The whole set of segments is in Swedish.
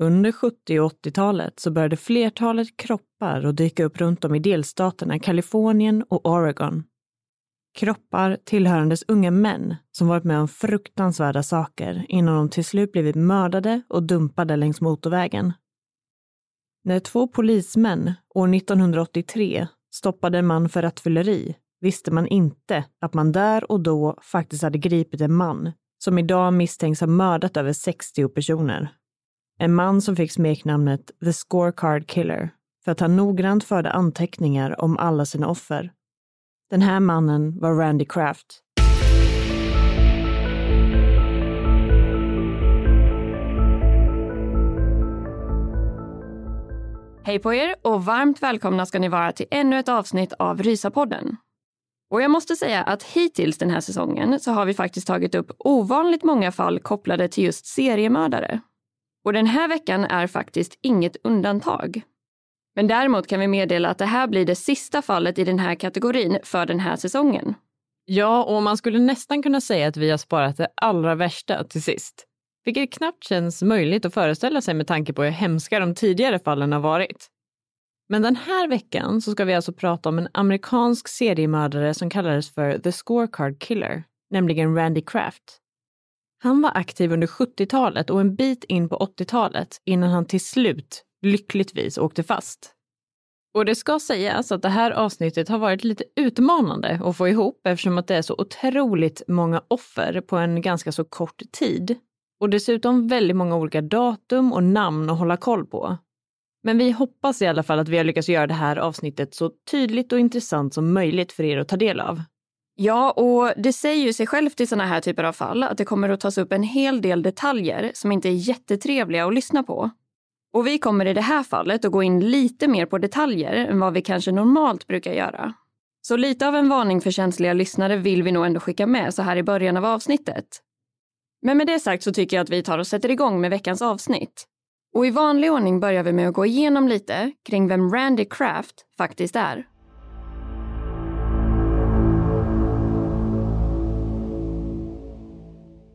Under 70 och 80-talet så började flertalet kroppar att dyka upp runt om i delstaterna Kalifornien och Oregon. Kroppar tillhörandes unga män som varit med om fruktansvärda saker innan de till slut blivit mördade och dumpade längs motorvägen. När två polismän år 1983 stoppade en man för rattfylleri visste man inte att man där och då faktiskt hade gripit en man som idag misstänks ha mördat över 60 personer. En man som fick smeknamnet The Scorecard Killer för att han noggrant förde anteckningar om alla sina offer. Den här mannen var Randy Kraft. Hej på er och varmt välkomna ska ni vara till ännu ett avsnitt av Rysapodden. Och jag måste säga att hittills den här säsongen så har vi faktiskt tagit upp ovanligt många fall kopplade till just seriemördare. Och den här veckan är faktiskt inget undantag. Men däremot kan vi meddela att det här blir det sista fallet i den här kategorin för den här säsongen. Ja, och man skulle nästan kunna säga att vi har sparat det allra värsta till sist. Vilket knappt känns möjligt att föreställa sig med tanke på hur hemska de tidigare fallen har varit. Men den här veckan så ska vi alltså prata om en amerikansk seriemördare som kallades för The Scorecard Killer, nämligen Randy Kraft. Han var aktiv under 70-talet och en bit in på 80-talet innan han till slut lyckligtvis åkte fast. Och det ska sägas att det här avsnittet har varit lite utmanande att få ihop eftersom att det är så otroligt många offer på en ganska så kort tid. Och dessutom väldigt många olika datum och namn att hålla koll på. Men vi hoppas i alla fall att vi har lyckats göra det här avsnittet så tydligt och intressant som möjligt för er att ta del av. Ja, och det säger ju sig självt i sådana här typer av fall att det kommer att tas upp en hel del detaljer som inte är jättetrevliga att lyssna på. Och vi kommer i det här fallet att gå in lite mer på detaljer än vad vi kanske normalt brukar göra. Så lite av en varning för känsliga lyssnare vill vi nog ändå skicka med så här i början av avsnittet. Men med det sagt så tycker jag att vi tar och sätter igång med veckans avsnitt. Och i vanlig ordning börjar vi med att gå igenom lite kring vem Randy Kraft faktiskt är.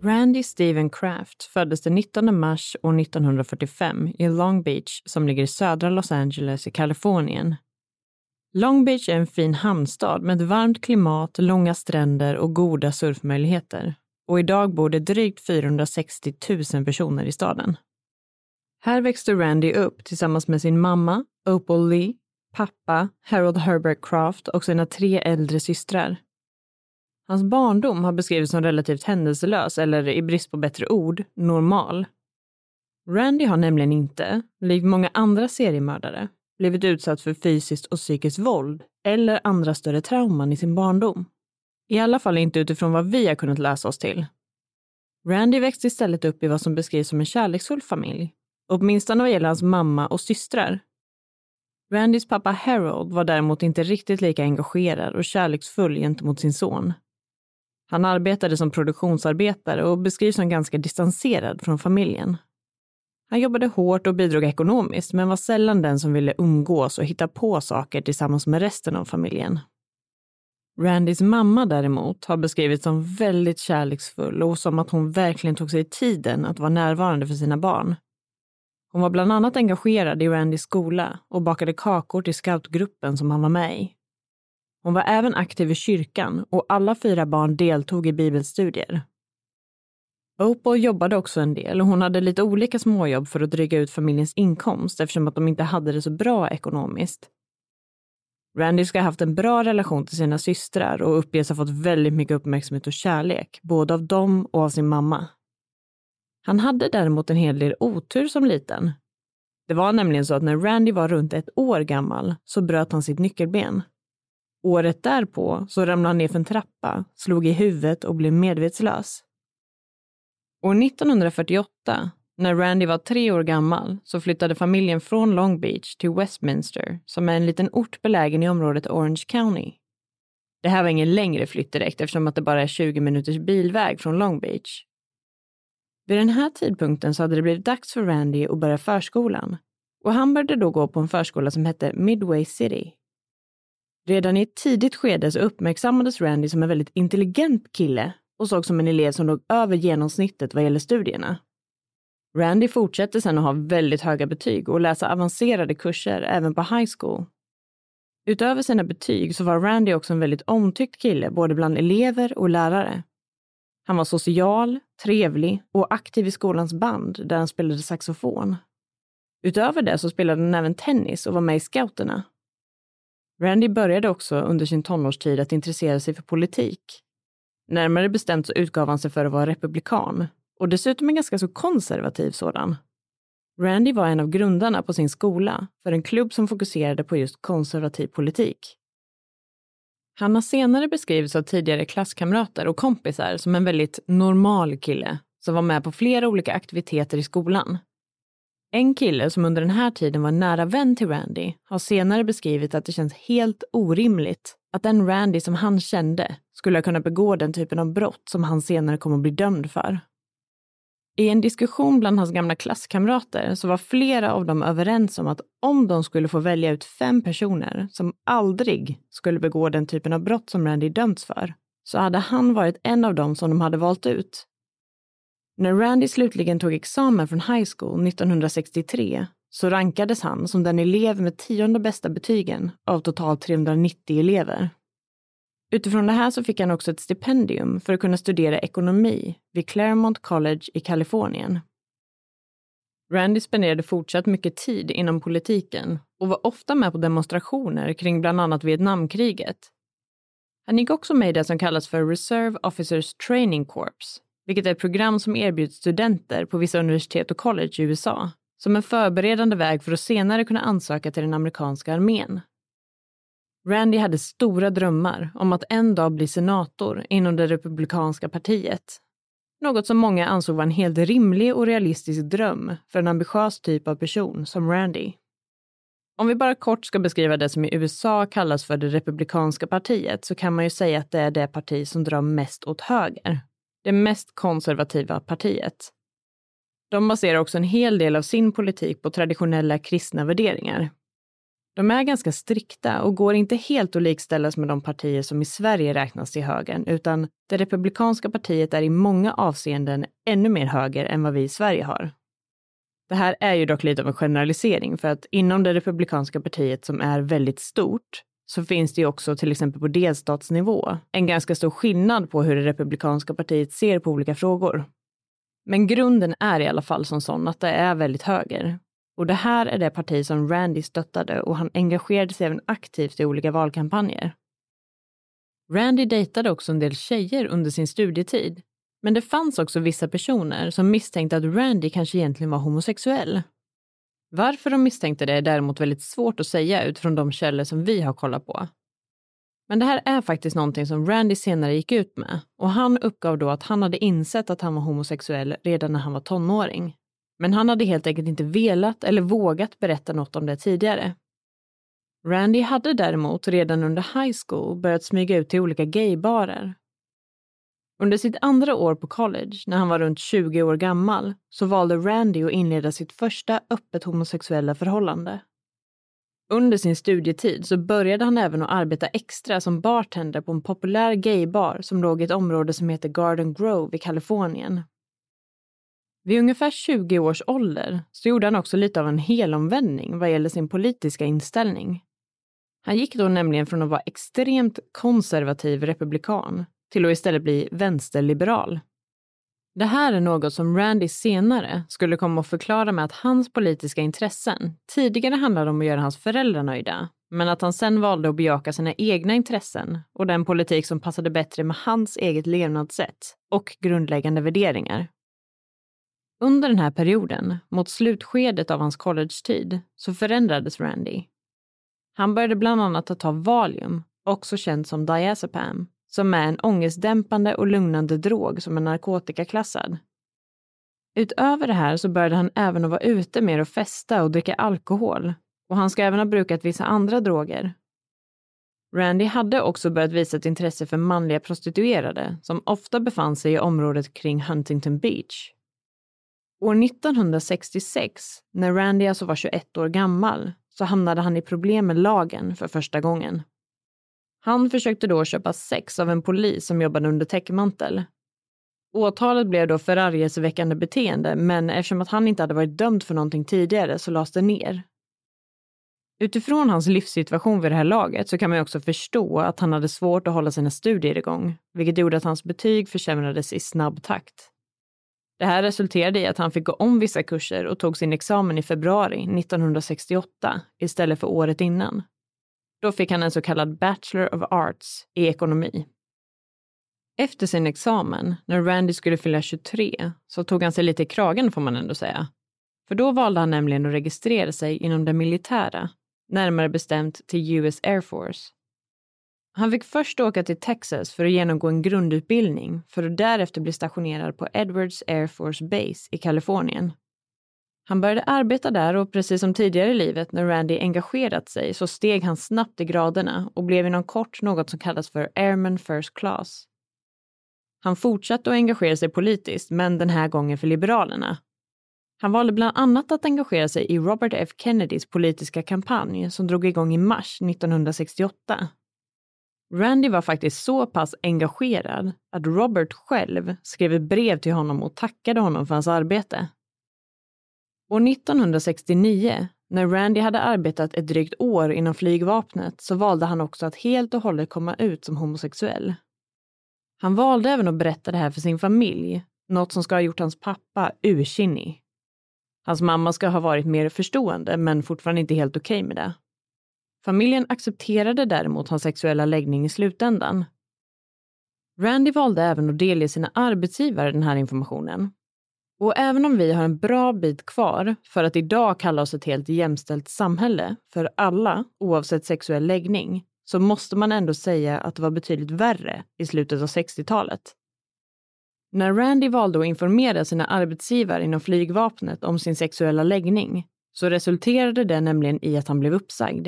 Randy Steven Kraft föddes den 19 mars år 1945 i Long Beach som ligger i södra Los Angeles i Kalifornien. Long Beach är en fin hamnstad med ett varmt klimat, långa stränder och goda surfmöjligheter. Och idag bor det drygt 460 000 personer i staden. Här växte Randy upp tillsammans med sin mamma, Opal Lee, pappa, Harold Herbert Kraft och sina tre äldre systrar. Hans barndom har beskrivits som relativt händelselös eller i brist på bättre ord, normal. Randy har nämligen inte, likt många andra seriemördare, blivit utsatt för fysiskt och psykiskt våld eller andra större trauman i sin barndom. I alla fall inte utifrån vad vi har kunnat läsa oss till. Randy växte istället upp i vad som beskrivs som en kärleksfull familj, åtminstone vad gäller hans mamma och systrar. Randys pappa Harold var däremot inte riktigt lika engagerad och kärleksfull gentemot sin son. Han arbetade som produktionsarbetare och beskrivs som ganska distanserad från familjen. Han jobbade hårt och bidrog ekonomiskt, men var sällan den som ville umgås och hitta på saker tillsammans med resten av familjen. Randys mamma däremot har beskrivits som väldigt kärleksfull och som att hon verkligen tog sig tiden att vara närvarande för sina barn. Hon var bland annat engagerad i Randys skola och bakade kakor till scoutgruppen som han var med i. Hon var även aktiv i kyrkan och alla fyra barn deltog i bibelstudier. Opal jobbade också en del och hon hade lite olika småjobb för att dryga ut familjens inkomst eftersom att de inte hade det så bra ekonomiskt. Randy ska ha haft en bra relation till sina systrar och uppges ha fått väldigt mycket uppmärksamhet och kärlek, både av dem och av sin mamma. Han hade däremot en hel del otur som liten. Det var nämligen så att när Randy var runt ett år gammal så bröt han sitt nyckelben. Året därpå så ramlade han ner för en trappa, slog i huvudet och blev medvetslös. År 1948, när Randy var tre år gammal, så flyttade familjen från Long Beach till Westminster, som är en liten ort belägen i området Orange County. Det här var ingen längre flytt direkt eftersom att det bara är 20 minuters bilväg från Long Beach. Vid den här tidpunkten så hade det blivit dags för Randy att börja förskolan och han började då gå på en förskola som hette Midway City. Redan i ett tidigt skede så uppmärksammades Randy som en väldigt intelligent kille och såg som en elev som låg över genomsnittet vad gäller studierna. Randy fortsatte sedan att ha väldigt höga betyg och läsa avancerade kurser även på high school. Utöver sina betyg så var Randy också en väldigt omtyckt kille både bland elever och lärare. Han var social, trevlig och aktiv i skolans band där han spelade saxofon. Utöver det så spelade han även tennis och var med i scouterna. Randy började också under sin tonårstid att intressera sig för politik. Närmare bestämt så utgav han sig för att vara republikan och dessutom en ganska så konservativ sådan. Randy var en av grundarna på sin skola för en klubb som fokuserade på just konservativ politik. Han har senare beskrivits av tidigare klasskamrater och kompisar som en väldigt normal kille som var med på flera olika aktiviteter i skolan. En kille som under den här tiden var nära vän till Randy har senare beskrivit att det känns helt orimligt att den Randy som han kände skulle ha kunnat begå den typen av brott som han senare kommer att bli dömd för. I en diskussion bland hans gamla klasskamrater så var flera av dem överens om att om de skulle få välja ut fem personer som aldrig skulle begå den typen av brott som Randy dömts för, så hade han varit en av dem som de hade valt ut. När Randy slutligen tog examen från high school 1963 så rankades han som den elev med tionde bästa betygen av totalt 390 elever. Utifrån det här så fick han också ett stipendium för att kunna studera ekonomi vid Claremont College i Kalifornien. Randy spenderade fortsatt mycket tid inom politiken och var ofta med på demonstrationer kring bland annat Vietnamkriget. Han gick också med i det som kallas för Reserve Officers Training Corps, vilket är ett program som erbjuds studenter på vissa universitet och college i USA som en förberedande väg för att senare kunna ansöka till den amerikanska armén. Randy hade stora drömmar om att en dag bli senator inom det republikanska partiet. Något som många ansåg var en helt rimlig och realistisk dröm för en ambitiös typ av person som Randy. Om vi bara kort ska beskriva det som i USA kallas för det republikanska partiet så kan man ju säga att det är det parti som drar mest åt höger. Det mest konservativa partiet. De baserar också en hel del av sin politik på traditionella kristna värderingar, de är ganska strikta och går inte helt att likställas med de partier som i Sverige räknas till högern, utan det republikanska partiet är i många avseenden ännu mer höger än vad vi i Sverige har. Det här är ju dock lite av en generalisering, för att inom det republikanska partiet som är väldigt stort, så finns det ju också till exempel på delstatsnivå en ganska stor skillnad på hur det republikanska partiet ser på olika frågor. Men grunden är i alla fall som sån att det är väldigt höger. Och det här är det parti som Randy stöttade och han engagerade sig även aktivt i olika valkampanjer. Randy dejtade också en del tjejer under sin studietid, men det fanns också vissa personer som misstänkte att Randy kanske egentligen var homosexuell. Varför de misstänkte det är däremot väldigt svårt att säga utifrån de källor som vi har kollat på. Men det här är faktiskt någonting som Randy senare gick ut med och han uppgav då att han hade insett att han var homosexuell redan när han var tonåring. Men han hade helt enkelt inte velat eller vågat berätta något om det tidigare. Randy hade däremot redan under high school börjat smyga ut till olika gaybarer. Under sitt andra år på college, när han var runt 20 år gammal, så valde Randy att inleda sitt första öppet homosexuella förhållande. Under sin studietid så började han även att arbeta extra som bartender på en populär gaybar som låg i ett område som heter Garden Grove i Kalifornien. Vid ungefär 20 års ålder så gjorde han också lite av en helomvändning vad gäller sin politiska inställning. Han gick då nämligen från att vara extremt konservativ republikan till att istället bli vänsterliberal. Det här är något som Randy senare skulle komma att förklara med att hans politiska intressen tidigare handlade om att göra hans föräldrar nöjda, men att han sen valde att bejaka sina egna intressen och den politik som passade bättre med hans eget levnadssätt och grundläggande värderingar. Under den här perioden, mot slutskedet av hans collegetid, så förändrades Randy. Han började bland annat att ta Valium, också känd som diazepam, som är en ångestdämpande och lugnande drog som är narkotikaklassad. Utöver det här så började han även att vara ute mer och festa och dricka alkohol och han ska även ha brukat vissa andra droger. Randy hade också börjat visa ett intresse för manliga prostituerade som ofta befann sig i området kring Huntington Beach. År 1966, när Randy alltså var 21 år gammal, så hamnade han i problem med lagen för första gången. Han försökte då köpa sex av en polis som jobbade under täckmantel. Åtalet blev då förargelseväckande beteende, men eftersom att han inte hade varit dömd för någonting tidigare så lades det ner. Utifrån hans livssituation vid det här laget så kan man ju också förstå att han hade svårt att hålla sina studier igång, vilket gjorde att hans betyg försämrades i snabb takt. Det här resulterade i att han fick gå om vissa kurser och tog sin examen i februari 1968 istället för året innan. Då fick han en så kallad Bachelor of Arts i ekonomi. Efter sin examen, när Randy skulle fylla 23, så tog han sig lite i kragen får man ändå säga. För då valde han nämligen att registrera sig inom det militära, närmare bestämt till US Air Force. Han fick först åka till Texas för att genomgå en grundutbildning för att därefter bli stationerad på Edwards Air Force Base i Kalifornien. Han började arbeta där och precis som tidigare i livet när Randy engagerat sig så steg han snabbt i graderna och blev inom kort något som kallas för Airman First Class. Han fortsatte att engagera sig politiskt, men den här gången för Liberalerna. Han valde bland annat att engagera sig i Robert F Kennedys politiska kampanj som drog igång i mars 1968. Randy var faktiskt så pass engagerad att Robert själv skrev ett brev till honom och tackade honom för hans arbete. År 1969, när Randy hade arbetat ett drygt år inom flygvapnet, så valde han också att helt och hållet komma ut som homosexuell. Han valde även att berätta det här för sin familj, något som ska ha gjort hans pappa ursinnig. Hans mamma ska ha varit mer förstående, men fortfarande inte helt okej okay med det. Familjen accepterade däremot hans sexuella läggning i slutändan. Randy valde även att delge sina arbetsgivare den här informationen och även om vi har en bra bit kvar för att idag kalla oss ett helt jämställt samhälle för alla, oavsett sexuell läggning, så måste man ändå säga att det var betydligt värre i slutet av 60-talet. När Randy valde att informera sina arbetsgivare inom flygvapnet om sin sexuella läggning så resulterade det nämligen i att han blev uppsagd.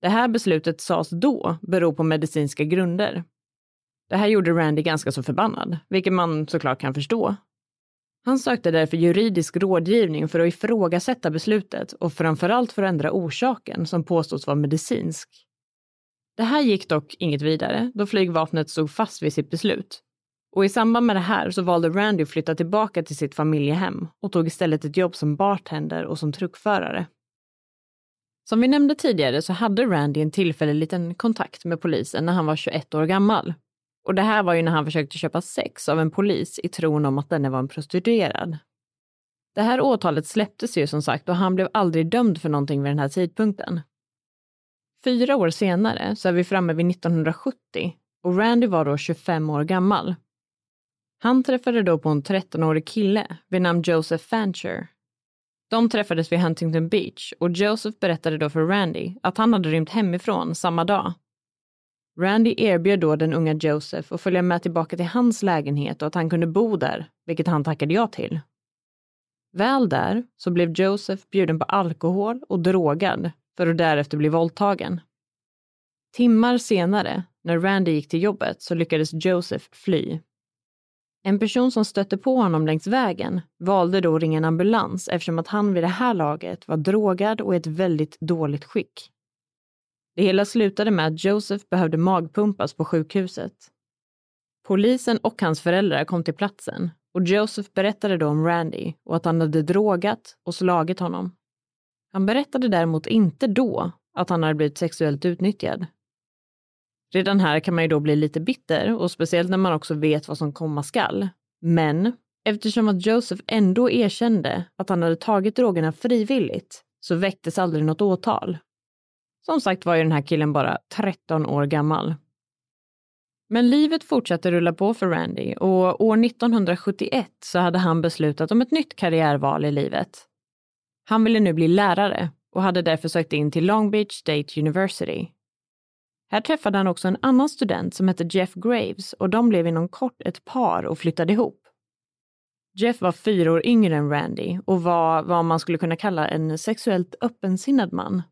Det här beslutet sades då bero på medicinska grunder. Det här gjorde Randy ganska så förbannad, vilket man såklart kan förstå han sökte därför juridisk rådgivning för att ifrågasätta beslutet och framförallt för att ändra orsaken som påstås vara medicinsk. Det här gick dock inget vidare då flygvapnet stod fast vid sitt beslut. Och i samband med det här så valde Randy att flytta tillbaka till sitt familjehem och tog istället ett jobb som bartender och som truckförare. Som vi nämnde tidigare så hade Randy en tillfällig liten kontakt med polisen när han var 21 år gammal och det här var ju när han försökte köpa sex av en polis i tron om att denne var en prostituerad. Det här åtalet släpptes ju som sagt och han blev aldrig dömd för någonting vid den här tidpunkten. Fyra år senare så är vi framme vid 1970 och Randy var då 25 år gammal. Han träffade då på en 13-årig kille vid namn Joseph Fancher. De träffades vid Huntington Beach och Joseph berättade då för Randy att han hade rymt hemifrån samma dag Randy erbjöd då den unga Joseph att följa med tillbaka till hans lägenhet och att han kunde bo där, vilket han tackade ja till. Väl där så blev Joseph bjuden på alkohol och drogad för att därefter bli våldtagen. Timmar senare, när Randy gick till jobbet, så lyckades Joseph fly. En person som stötte på honom längs vägen valde då att ringa en ambulans eftersom att han vid det här laget var drogad och i ett väldigt dåligt skick. Det hela slutade med att Joseph behövde magpumpas på sjukhuset. Polisen och hans föräldrar kom till platsen och Joseph berättade då om Randy och att han hade drogat och slagit honom. Han berättade däremot inte då att han hade blivit sexuellt utnyttjad. Redan här kan man ju då bli lite bitter och speciellt när man också vet vad som komma skall. Men eftersom att Joseph ändå erkände att han hade tagit drogerna frivilligt så väcktes aldrig något åtal. Som sagt var ju den här killen bara 13 år gammal. Men livet fortsatte rulla på för Randy och år 1971 så hade han beslutat om ett nytt karriärval i livet. Han ville nu bli lärare och hade därför sökt in till Long Beach State University. Här träffade han också en annan student som hette Jeff Graves och de blev inom kort ett par och flyttade ihop. Jeff var fyra år yngre än Randy och var vad man skulle kunna kalla en sexuellt öppensinnad man.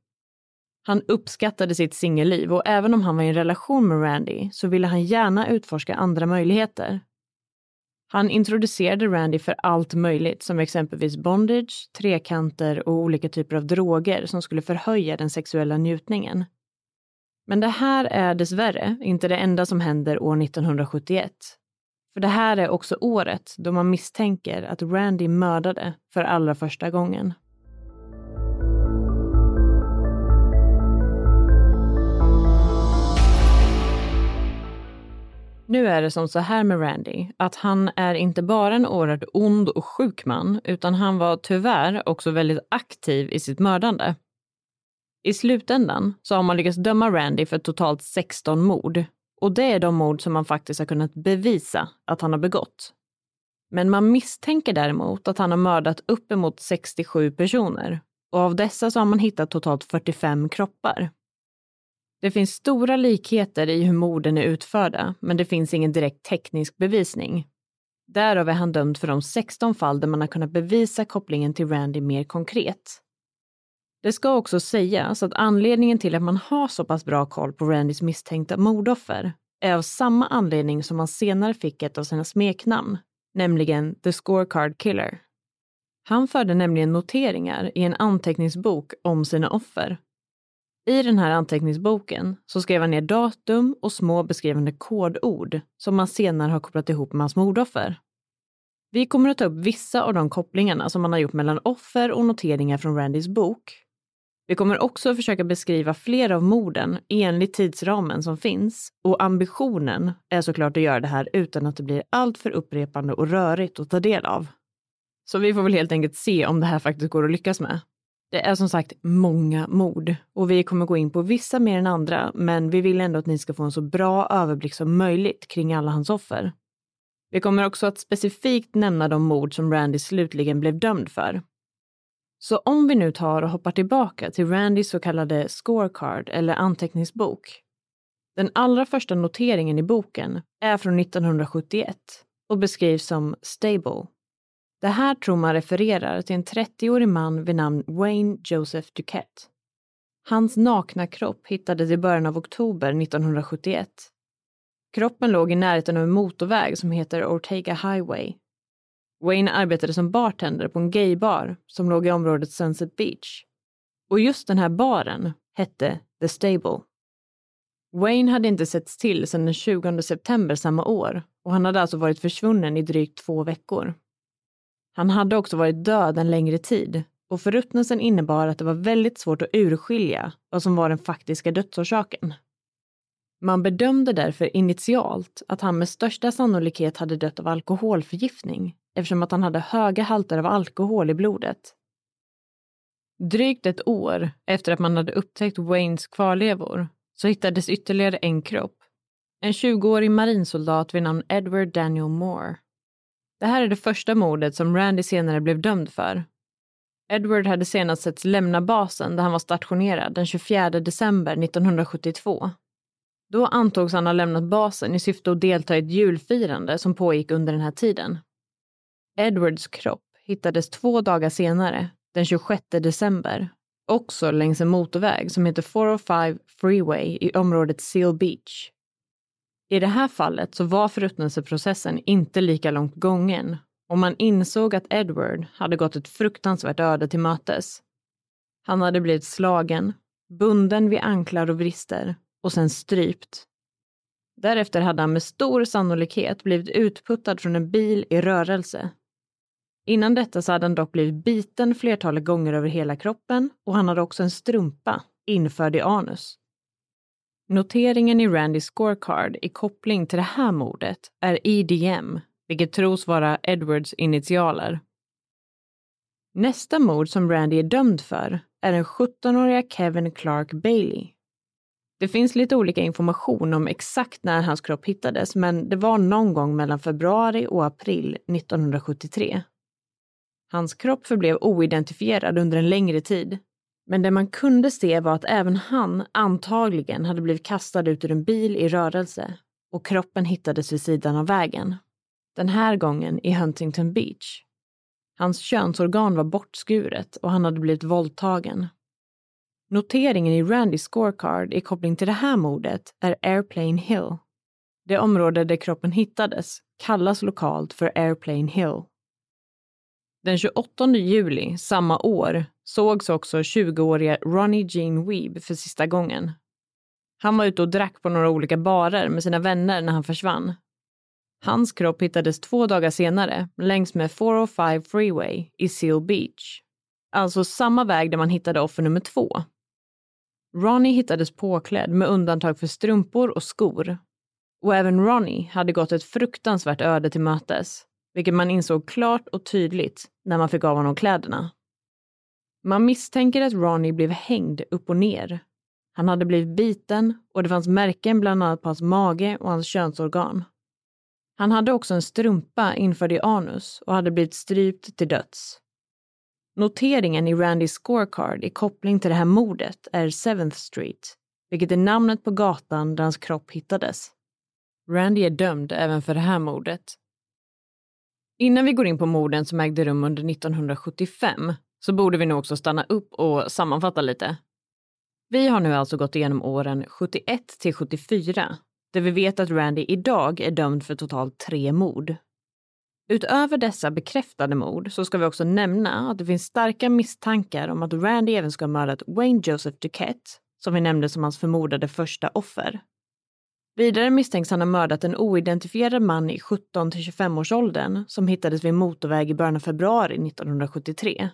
Han uppskattade sitt singelliv och även om han var i en relation med Randy så ville han gärna utforska andra möjligheter. Han introducerade Randy för allt möjligt som exempelvis bondage, trekanter och olika typer av droger som skulle förhöja den sexuella njutningen. Men det här är dessvärre inte det enda som händer år 1971. För det här är också året då man misstänker att Randy mördade för allra första gången. Nu är det som så här med Randy, att han är inte bara en oerhört ond och sjuk man, utan han var tyvärr också väldigt aktiv i sitt mördande. I slutändan så har man lyckats döma Randy för totalt 16 mord. Och det är de mord som man faktiskt har kunnat bevisa att han har begått. Men man misstänker däremot att han har mördat uppemot 67 personer. Och av dessa så har man hittat totalt 45 kroppar. Det finns stora likheter i hur morden är utförda, men det finns ingen direkt teknisk bevisning. Därav är han dömd för de 16 fall där man har kunnat bevisa kopplingen till Randy mer konkret. Det ska också sägas att anledningen till att man har så pass bra koll på Randys misstänkta mordoffer är av samma anledning som han senare fick ett av sina smeknamn, nämligen The Scorecard Killer. Han förde nämligen noteringar i en anteckningsbok om sina offer. I den här anteckningsboken så skrev han ner datum och små beskrivande kodord som man senare har kopplat ihop med hans mordoffer. Vi kommer att ta upp vissa av de kopplingarna som man har gjort mellan offer och noteringar från Randys bok vi kommer också försöka beskriva fler av morden enligt tidsramen som finns och ambitionen är såklart att göra det här utan att det blir alltför upprepande och rörigt att ta del av. Så vi får väl helt enkelt se om det här faktiskt går att lyckas med. Det är som sagt många mord och vi kommer gå in på vissa mer än andra, men vi vill ändå att ni ska få en så bra överblick som möjligt kring alla hans offer. Vi kommer också att specifikt nämna de mord som Randy slutligen blev dömd för så om vi nu tar och hoppar tillbaka till Randys så kallade scorecard eller anteckningsbok. Den allra första noteringen i boken är från 1971 och beskrivs som stable. Det här tror man refererar till en 30-årig man vid namn Wayne Joseph Duquette. Hans nakna kropp hittades i början av oktober 1971. Kroppen låg i närheten av en motorväg som heter Ortega Highway Wayne arbetade som bartender på en gaybar som låg i området Sunset Beach. Och just den här baren hette The Stable. Wayne hade inte setts till sedan den 20 september samma år och han hade alltså varit försvunnen i drygt två veckor. Han hade också varit död en längre tid och förruttnelsen innebar att det var väldigt svårt att urskilja vad som var den faktiska dödsorsaken. Man bedömde därför initialt att han med största sannolikhet hade dött av alkoholförgiftning eftersom att han hade höga halter av alkohol i blodet. Drygt ett år efter att man hade upptäckt Waynes kvarlevor så hittades ytterligare en kropp. En 20-årig marinsoldat vid namn Edward Daniel Moore. Det här är det första mordet som Randy senare blev dömd för. Edward hade senast setts lämna basen där han var stationerad den 24 december 1972. Då antogs han ha lämnat basen i syfte att delta i ett julfirande som pågick under den här tiden. Edwards kropp hittades två dagar senare, den 26 december, också längs en motorväg som heter 405 Freeway i området Seal Beach. I det här fallet så var förruttnelseprocessen inte lika långt gången och man insåg att Edward hade gått ett fruktansvärt öde till mötes. Han hade blivit slagen, bunden vid anklar och brister och sen strypt. Därefter hade han med stor sannolikhet blivit utputtad från en bil i rörelse. Innan detta så hade han dock blivit biten flertalet gånger över hela kroppen och han hade också en strumpa införd i anus. Noteringen i Randys scorecard i koppling till det här mordet är EDM, vilket tros vara Edwards initialer. Nästa mord som Randy är dömd för är den 17-åriga Kevin Clark Bailey. Det finns lite olika information om exakt när hans kropp hittades, men det var någon gång mellan februari och april 1973. Hans kropp förblev oidentifierad under en längre tid, men det man kunde se var att även han antagligen hade blivit kastad ut ur en bil i rörelse och kroppen hittades vid sidan av vägen. Den här gången i Huntington Beach. Hans könsorgan var bortskuret och han hade blivit våldtagen. Noteringen i Randys scorecard i koppling till det här mordet är Airplane Hill. Det område där kroppen hittades kallas lokalt för Airplane Hill. Den 28 juli samma år sågs också 20-årige Ronnie Jean Weeb för sista gången. Han var ute och drack på några olika barer med sina vänner när han försvann. Hans kropp hittades två dagar senare längs med 405 Freeway i Seal Beach. Alltså samma väg där man hittade offer nummer två. Ronnie hittades påklädd med undantag för strumpor och skor. Och även Ronnie hade gått ett fruktansvärt öde till mötes, vilket man insåg klart och tydligt när man fick av honom kläderna. Man misstänker att Ronnie blev hängd upp och ner. Han hade blivit biten och det fanns märken bland annat på hans mage och hans könsorgan. Han hade också en strumpa införd i anus och hade blivit strypt till döds. Noteringen i Randys scorecard i koppling till det här mordet är 7th Street, vilket är namnet på gatan där hans kropp hittades. Randy är dömd även för det här mordet. Innan vi går in på morden som ägde rum under 1975 så borde vi nog också stanna upp och sammanfatta lite. Vi har nu alltså gått igenom åren 71 till 74, där vi vet att Randy idag är dömd för totalt tre mord. Utöver dessa bekräftade mord så ska vi också nämna att det finns starka misstankar om att Randy även ska ha mördat Wayne Joseph Duquette, som vi nämnde som hans förmodade första offer. Vidare misstänks han ha mördat en oidentifierad man i 17 till 25-årsåldern som hittades vid en motorväg i början av februari 1973.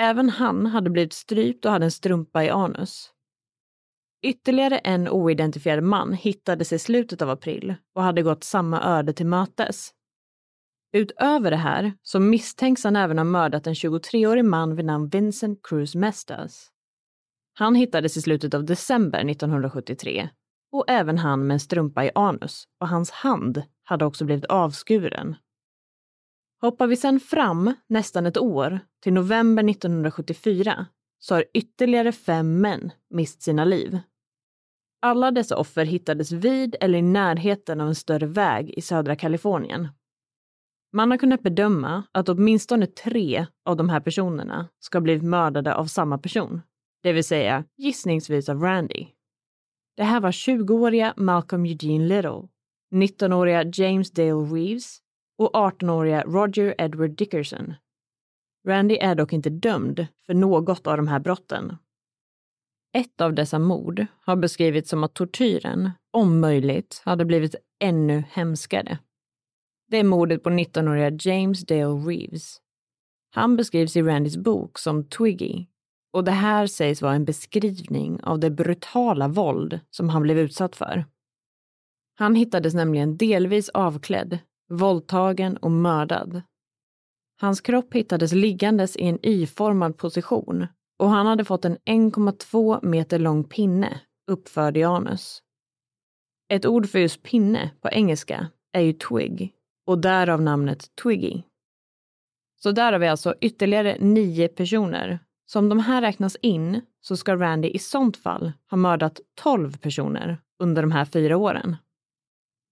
Även han hade blivit strypt och hade en strumpa i anus. Ytterligare en oidentifierad man hittades i slutet av april och hade gått samma öde till mötes. Utöver det här så misstänks han även ha mördat en 23-årig man vid namn Vincent Cruz Mestas. Han hittades i slutet av december 1973 och även han med en strumpa i anus och hans hand hade också blivit avskuren. Hoppar vi sedan fram nästan ett år till november 1974 så har ytterligare fem män mist sina liv. Alla dessa offer hittades vid eller i närheten av en större väg i södra Kalifornien. Man har kunnat bedöma att åtminstone tre av de här personerna ska ha blivit mördade av samma person, det vill säga gissningsvis av Randy. Det här var 20-åriga Malcolm Eugene Little, 19-åriga James Dale Reeves och 18-åriga Roger Edward Dickerson. Randy är dock inte dömd för något av de här brotten. Ett av dessa mord har beskrivits som att tortyren, om möjligt, hade blivit ännu hemskare. Det är mordet på 19-åriga James Dale Reeves. Han beskrivs i Randys bok som Twiggy och det här sägs vara en beskrivning av det brutala våld som han blev utsatt för. Han hittades nämligen delvis avklädd, våldtagen och mördad. Hans kropp hittades liggandes i en Y-formad position och han hade fått en 1,2 meter lång pinne uppförd i anus. Ett ord för just pinne på engelska är ju twig och därav namnet Twiggy. Så där har vi alltså ytterligare nio personer. Så om de här räknas in så ska Randy i sånt fall ha mördat 12 personer under de här fyra åren.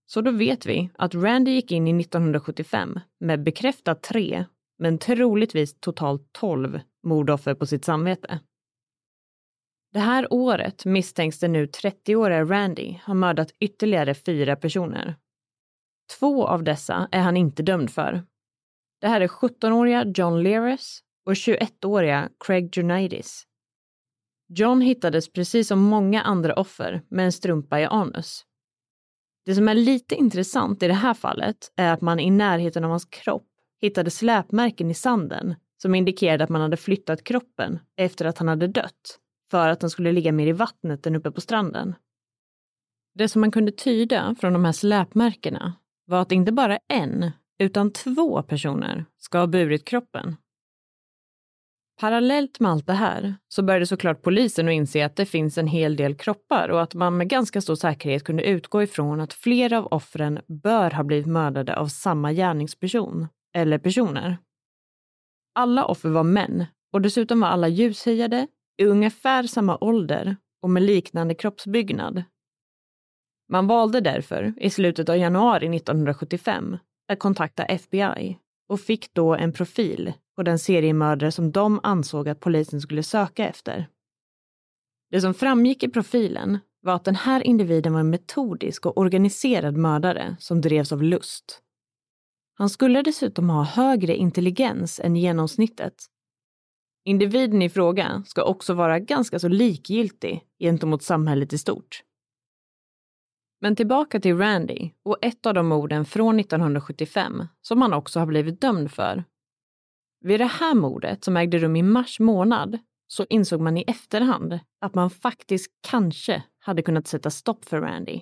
Så då vet vi att Randy gick in i 1975 med bekräftat tre, men troligtvis totalt 12 mordoffer på sitt samvete. Det här året misstänks den nu 30-åriga Randy ha mördat ytterligare fyra personer. Två av dessa är han inte dömd för. Det här är 17-åriga John Leres och 21-åriga Craig Junaitis. John hittades precis som många andra offer med en strumpa i anus. Det som är lite intressant i det här fallet är att man i närheten av hans kropp hittade släpmärken i sanden som indikerade att man hade flyttat kroppen efter att han hade dött för att den skulle ligga mer i vattnet än uppe på stranden. Det som man kunde tyda från de här släpmärkena var att inte bara en, utan två personer ska ha burit kroppen. Parallellt med allt det här så började såklart polisen att inse att det finns en hel del kroppar och att man med ganska stor säkerhet kunde utgå ifrån att flera av offren bör ha blivit mördade av samma gärningsperson eller personer. Alla offer var män och dessutom var alla ljushyade, i ungefär samma ålder och med liknande kroppsbyggnad. Man valde därför i slutet av januari 1975 att kontakta FBI och fick då en profil på den seriemördare som de ansåg att polisen skulle söka efter. Det som framgick i profilen var att den här individen var en metodisk och organiserad mördare som drevs av lust. Han skulle dessutom ha högre intelligens än genomsnittet. Individen i fråga ska också vara ganska så likgiltig gentemot samhället i stort. Men tillbaka till Randy och ett av de morden från 1975 som han också har blivit dömd för. Vid det här mordet som ägde rum i mars månad så insåg man i efterhand att man faktiskt kanske hade kunnat sätta stopp för Randy.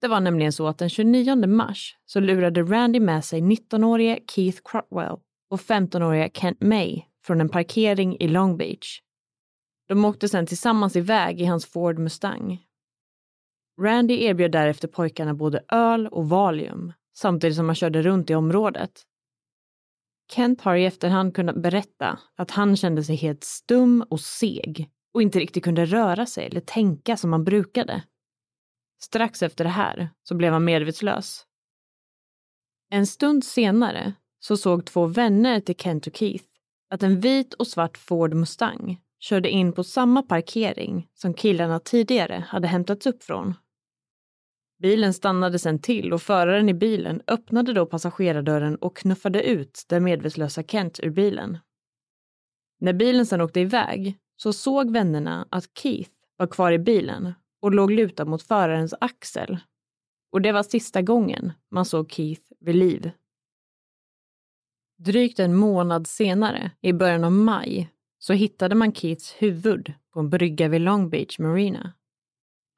Det var nämligen så att den 29 mars så lurade Randy med sig 19-årige Keith Crutwell och 15-åriga Kent May från en parkering i Long Beach. De åkte sedan tillsammans iväg i hans Ford Mustang. Randy erbjöd därefter pojkarna både öl och Valium samtidigt som han körde runt i området. Kent har i efterhand kunnat berätta att han kände sig helt stum och seg och inte riktigt kunde röra sig eller tänka som han brukade. Strax efter det här så blev han medvetslös. En stund senare så såg två vänner till Kent och Keith att en vit och svart Ford Mustang körde in på samma parkering som killarna tidigare hade hämtats upp från. Bilen stannade sen till och föraren i bilen öppnade då passagerardörren och knuffade ut den medvetslösa Kent ur bilen. När bilen sen åkte iväg så såg vännerna att Keith var kvar i bilen och låg lutad mot förarens axel. Och det var sista gången man såg Keith vid liv. Drygt en månad senare, i början av maj, så hittade man Keiths huvud på en brygga vid Long Beach Marina.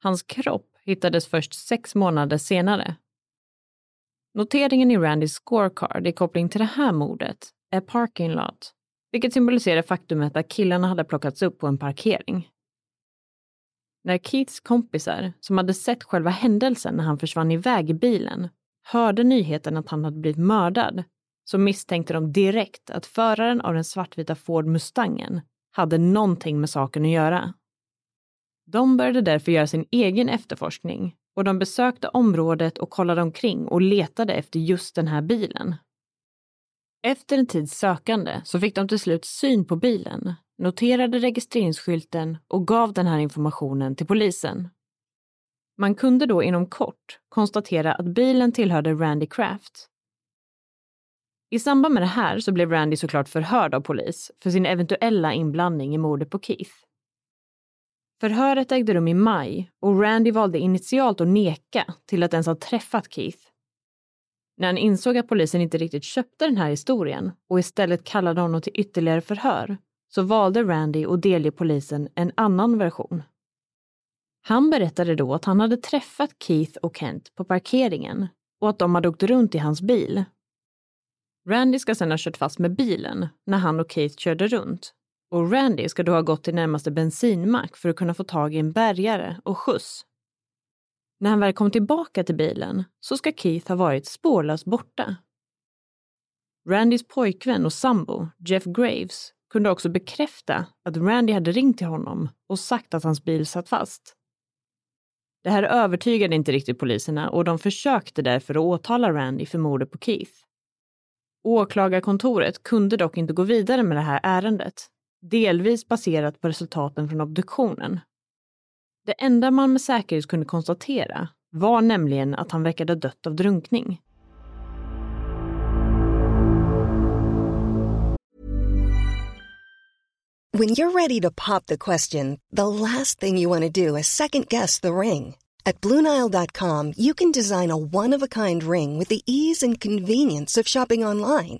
Hans kropp hittades först sex månader senare. Noteringen i Randys scorecard i koppling till det här mordet är parking lot, vilket symboliserar faktumet att killarna hade plockats upp på en parkering. När Keiths kompisar, som hade sett själva händelsen när han försvann iväg i bilen, hörde nyheten att han hade blivit mördad så misstänkte de direkt att föraren av den svartvita Ford Mustangen hade någonting med saken att göra. De började därför göra sin egen efterforskning och de besökte området och kollade omkring och letade efter just den här bilen. Efter en tids sökande så fick de till slut syn på bilen, noterade registreringsskylten och gav den här informationen till polisen. Man kunde då inom kort konstatera att bilen tillhörde Randy Kraft. I samband med det här så blev Randy såklart förhörd av polis för sin eventuella inblandning i mordet på Keith. Förhöret ägde rum i maj och Randy valde initialt att neka till att ens ha träffat Keith. När han insåg att polisen inte riktigt köpte den här historien och istället kallade honom till ytterligare förhör så valde Randy att delge polisen en annan version. Han berättade då att han hade träffat Keith och Kent på parkeringen och att de hade åkt runt i hans bil. Randy ska sedan ha kört fast med bilen när han och Keith körde runt och Randy ska då ha gått till närmaste bensinmack för att kunna få tag i en bärgare och skjuts. När han väl kom tillbaka till bilen så ska Keith ha varit spårlöst borta. Randys pojkvän och sambo, Jeff Graves, kunde också bekräfta att Randy hade ringt till honom och sagt att hans bil satt fast. Det här övertygade inte riktigt poliserna och de försökte därför att åtala Randy för mordet på Keith. Åklagarkontoret kunde dock inte gå vidare med det här ärendet delvis baserat på resultaten från obduktionen. Det enda man med säkerhet kunde konstatera var nämligen att han verkade ha dött av drunkning. When you're ready to pop the question, the last thing you want to do is second guess the ring. At Bluenile.com, you can design a one of a kind ring with the ease and convenience of shopping online.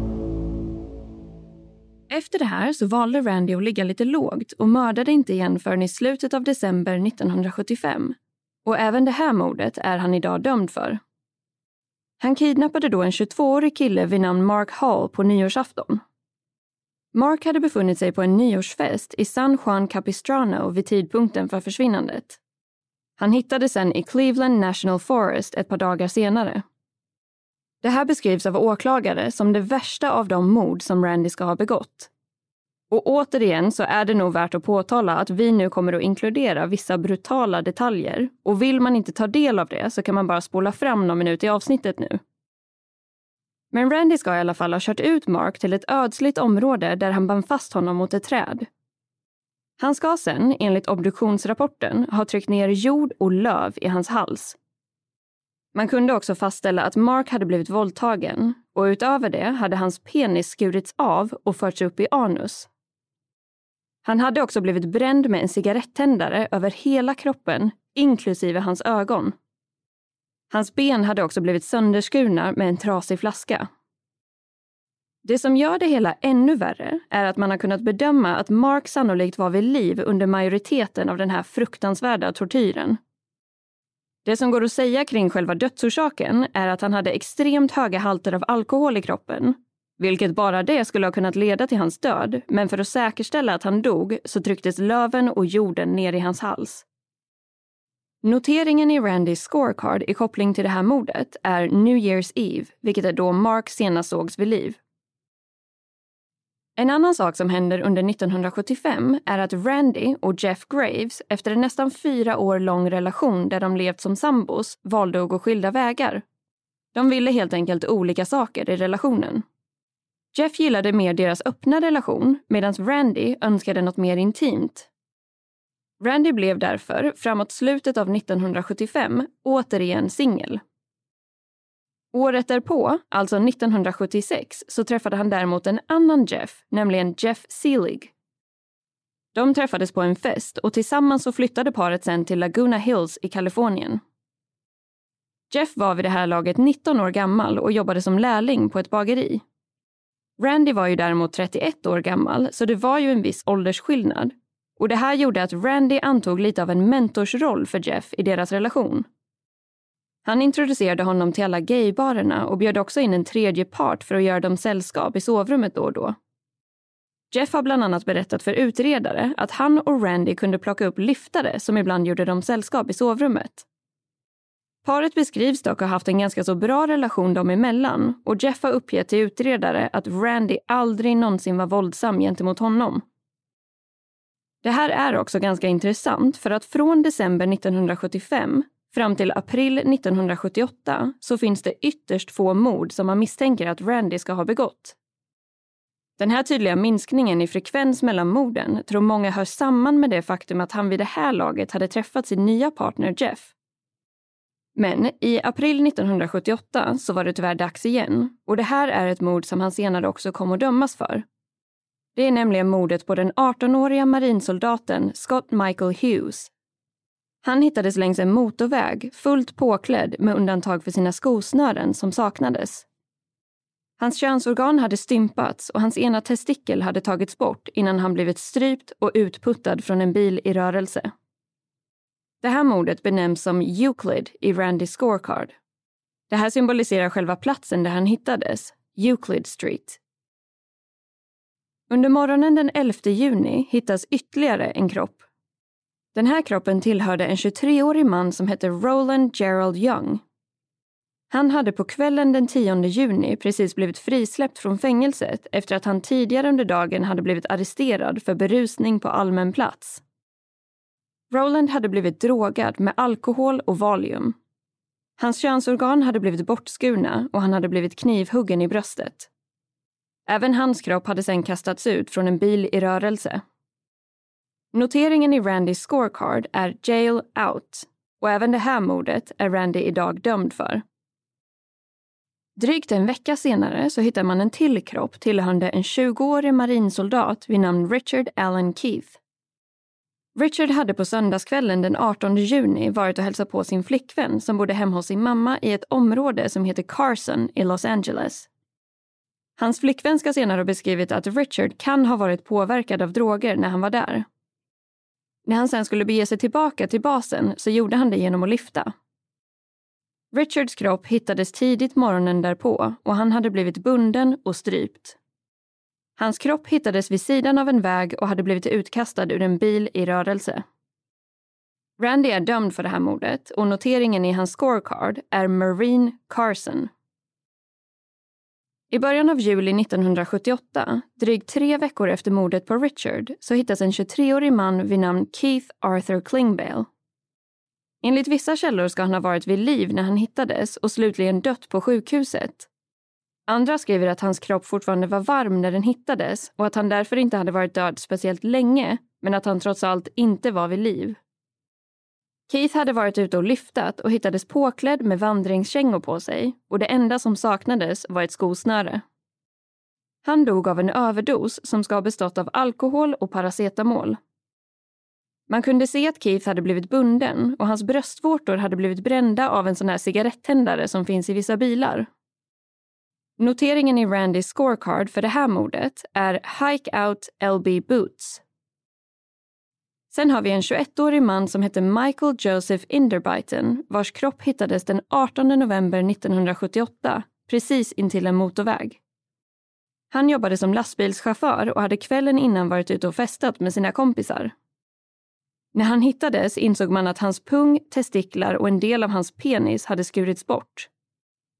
Efter det här så valde Randy att ligga lite lågt och mördade inte igen förrän i slutet av december 1975. Och även det här mordet är han idag dömd för. Han kidnappade då en 22-årig kille vid namn Mark Hall på nyårsafton. Mark hade befunnit sig på en nyårsfest i San Juan Capistrano vid tidpunkten för försvinnandet. Han hittades sen i Cleveland National Forest ett par dagar senare. Det här beskrivs av åklagare som det värsta av de mord som Randy ska ha begått. Och återigen så är det nog värt att påtala att vi nu kommer att inkludera vissa brutala detaljer och vill man inte ta del av det så kan man bara spola fram någon minut i avsnittet nu. Men Randy ska i alla fall ha kört ut Mark till ett ödsligt område där han band fast honom mot ett träd. Han ska sen, enligt obduktionsrapporten, ha tryckt ner jord och löv i hans hals man kunde också fastställa att Mark hade blivit våldtagen och utöver det hade hans penis skurits av och förts upp i anus. Han hade också blivit bränd med en cigarettändare över hela kroppen, inklusive hans ögon. Hans ben hade också blivit sönderskurna med en trasig flaska. Det som gör det hela ännu värre är att man har kunnat bedöma att Mark sannolikt var vid liv under majoriteten av den här fruktansvärda tortyren. Det som går att säga kring själva dödsorsaken är att han hade extremt höga halter av alkohol i kroppen. Vilket bara det skulle ha kunnat leda till hans död, men för att säkerställa att han dog så trycktes löven och jorden ner i hans hals. Noteringen i Randys scorecard i koppling till det här mordet är New Year's Eve, vilket är då Mark senast sågs vid liv. En annan sak som händer under 1975 är att Randy och Jeff Graves efter en nästan fyra år lång relation där de levt som sambos valde att gå skilda vägar. De ville helt enkelt olika saker i relationen. Jeff gillade mer deras öppna relation medan Randy önskade något mer intimt. Randy blev därför, framåt slutet av 1975, återigen singel. Året därpå, alltså 1976, så träffade han däremot en annan Jeff, nämligen Jeff Seelig. De träffades på en fest och tillsammans så flyttade paret sen till Laguna Hills i Kalifornien. Jeff var vid det här laget 19 år gammal och jobbade som lärling på ett bageri. Randy var ju däremot 31 år gammal, så det var ju en viss åldersskillnad. Och det här gjorde att Randy antog lite av en mentorsroll för Jeff i deras relation. Han introducerade honom till alla gaybarerna och bjöd också in en tredje part för att göra dem sällskap i sovrummet då och då. Jeff har bland annat berättat för utredare att han och Randy kunde plocka upp lyftare som ibland gjorde dem sällskap i sovrummet. Paret beskrivs dock ha haft en ganska så bra relation dem emellan och Jeff har uppgett till utredare att Randy aldrig någonsin var våldsam gentemot honom. Det här är också ganska intressant för att från december 1975 fram till april 1978 så finns det ytterst få mord som man misstänker att Randy ska ha begått. Den här tydliga minskningen i frekvens mellan morden tror många hör samman med det faktum att han vid det här laget hade träffat sin nya partner Jeff. Men i april 1978 så var det tyvärr dags igen och det här är ett mord som han senare också kom att dömas för. Det är nämligen mordet på den 18-åriga marinsoldaten Scott Michael Hughes. Han hittades längs en motorväg fullt påklädd med undantag för sina skosnören som saknades. Hans könsorgan hade stympats och hans ena testikel hade tagits bort innan han blivit strypt och utputtad från en bil i rörelse. Det här mordet benämns som Euclid i Randys scorecard. Det här symboliserar själva platsen där han hittades, Euclid Street. Under morgonen den 11 juni hittas ytterligare en kropp. Den här kroppen tillhörde en 23-årig man som hette Roland Gerald Young. Han hade på kvällen den 10 juni precis blivit frisläppt från fängelset efter att han tidigare under dagen hade blivit arresterad för berusning på allmän plats. Roland hade blivit drogad med alkohol och valium. Hans könsorgan hade blivit bortskurna och han hade blivit knivhuggen i bröstet. Även hans kropp hade sedan kastats ut från en bil i rörelse. Noteringen i Randys scorecard är jail out och även det här mordet är Randy idag dömd för. Drygt en vecka senare så hittar man en till kropp tillhörande en 20-årig marinsoldat vid namn Richard Allen Keith. Richard hade på söndagskvällen den 18 juni varit och hälsat på sin flickvän som bodde hemma hos sin mamma i ett område som heter Carson i Los Angeles. Hans flickvän ska senare ha beskrivit att Richard kan ha varit påverkad av droger när han var där. När han sen skulle bege sig tillbaka till basen så gjorde han det genom att lyfta. Richards kropp hittades tidigt morgonen därpå och han hade blivit bunden och strypt. Hans kropp hittades vid sidan av en väg och hade blivit utkastad ur en bil i rörelse. Randy är dömd för det här mordet och noteringen i hans scorecard är Marine Carson. I början av juli 1978, drygt tre veckor efter mordet på Richard, så hittas en 23-årig man vid namn Keith Arthur Klingbale. Enligt vissa källor ska han ha varit vid liv när han hittades och slutligen dött på sjukhuset. Andra skriver att hans kropp fortfarande var varm när den hittades och att han därför inte hade varit död speciellt länge, men att han trots allt inte var vid liv. Keith hade varit ute och lyftat och hittades påklädd med vandringskängor på sig och det enda som saknades var ett skosnöre. Han dog av en överdos som ska ha bestått av alkohol och paracetamol. Man kunde se att Keith hade blivit bunden och hans bröstvårtor hade blivit brända av en sån här cigarettändare som finns i vissa bilar. Noteringen i Randys scorecard för det här mordet är Hike Out LB Boots Sen har vi en 21-årig man som heter Michael Joseph Inderbyten vars kropp hittades den 18 november 1978 precis intill en motorväg. Han jobbade som lastbilschaufför och hade kvällen innan varit ute och festat med sina kompisar. När han hittades insåg man att hans pung, testiklar och en del av hans penis hade skurits bort.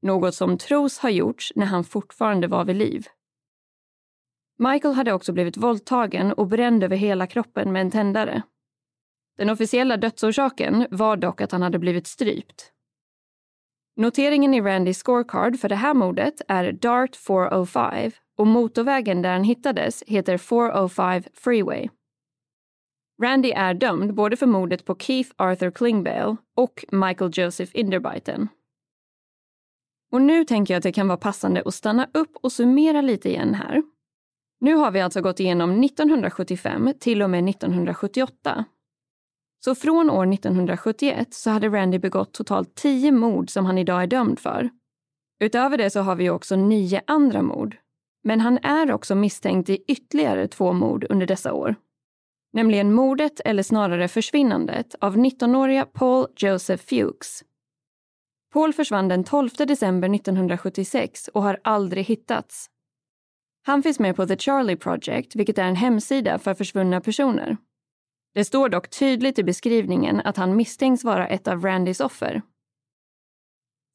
Något som tros ha gjorts när han fortfarande var vid liv. Michael hade också blivit våldtagen och bränd över hela kroppen med en tändare. Den officiella dödsorsaken var dock att han hade blivit strypt. Noteringen i Randys scorecard för det här mordet är Dart 405 och motorvägen där han hittades heter 405 Freeway. Randy är dömd både för mordet på Keith Arthur Klingbeil och Michael Joseph Inderbyten. Och nu tänker jag att det kan vara passande att stanna upp och summera lite igen här. Nu har vi alltså gått igenom 1975 till och med 1978. Så från år 1971 så hade Randy begått totalt 10 mord som han idag är dömd för. Utöver det så har vi också nio andra mord. Men han är också misstänkt i ytterligare två mord under dessa år. Nämligen mordet, eller snarare försvinnandet, av 19-åriga Paul Joseph Fuchs. Paul försvann den 12 december 1976 och har aldrig hittats. Han finns med på The Charlie Project, vilket är en hemsida för försvunna personer. Det står dock tydligt i beskrivningen att han misstänks vara ett av Randys offer.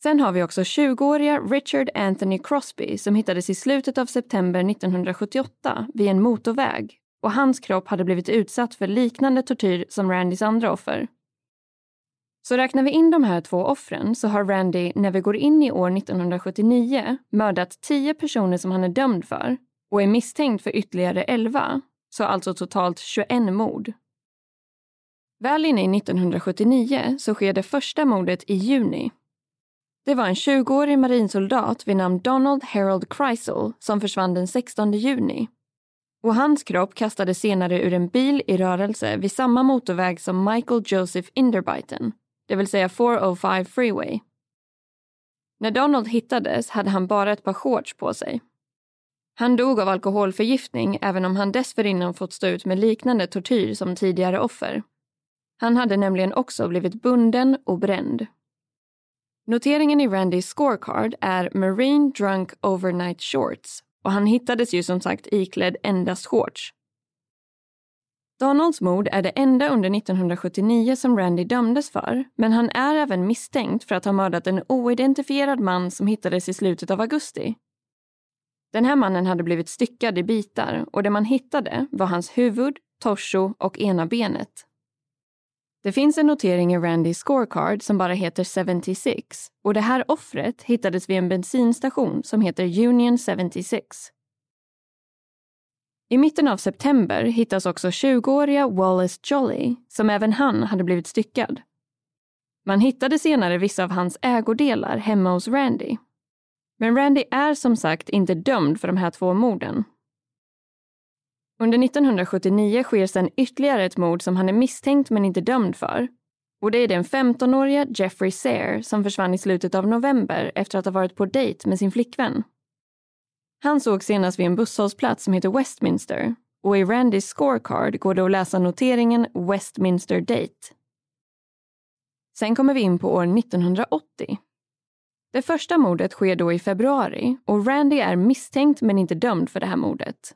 Sen har vi också 20-åriga Richard Anthony Crosby som hittades i slutet av september 1978 vid en motorväg och hans kropp hade blivit utsatt för liknande tortyr som Randys andra offer. Så räknar vi in de här två offren så har Randy, när vi går in i år 1979, mördat 10 personer som han är dömd för och är misstänkt för ytterligare 11, så alltså totalt 21 mord. Väl inne i 1979 så sker det första mordet i juni. Det var en 20-årig marinsoldat vid namn Donald Harold Kreisel som försvann den 16 juni. Och hans kropp kastades senare ur en bil i rörelse vid samma motorväg som Michael Joseph Inderbiten, det vill säga 405 Freeway. När Donald hittades hade han bara ett par shorts på sig. Han dog av alkoholförgiftning även om han dessförinnan fått stå ut med liknande tortyr som tidigare offer. Han hade nämligen också blivit bunden och bränd. Noteringen i Randys scorecard är Marine Drunk Overnight Shorts och han hittades ju som sagt iklädd endast shorts. Donalds mord är det enda under 1979 som Randy dömdes för men han är även misstänkt för att ha mördat en oidentifierad man som hittades i slutet av augusti. Den här mannen hade blivit styckad i bitar och det man hittade var hans huvud, torso och ena benet. Det finns en notering i Randys scorecard som bara heter 76 och det här offret hittades vid en bensinstation som heter Union 76. I mitten av september hittas också 20-åriga Wallace Jolly som även han hade blivit styckad. Man hittade senare vissa av hans ägodelar hemma hos Randy. Men Randy är som sagt inte dömd för de här två morden under 1979 sker sedan ytterligare ett mord som han är misstänkt men inte dömd för. Och det är den 15-åriga Jeffrey Sayre som försvann i slutet av november efter att ha varit på dejt med sin flickvän. Han såg senast vid en busshållplats som heter Westminster och i Randys scorecard går det att läsa noteringen Westminster Date. Sen kommer vi in på år 1980. Det första mordet sker då i februari och Randy är misstänkt men inte dömd för det här mordet.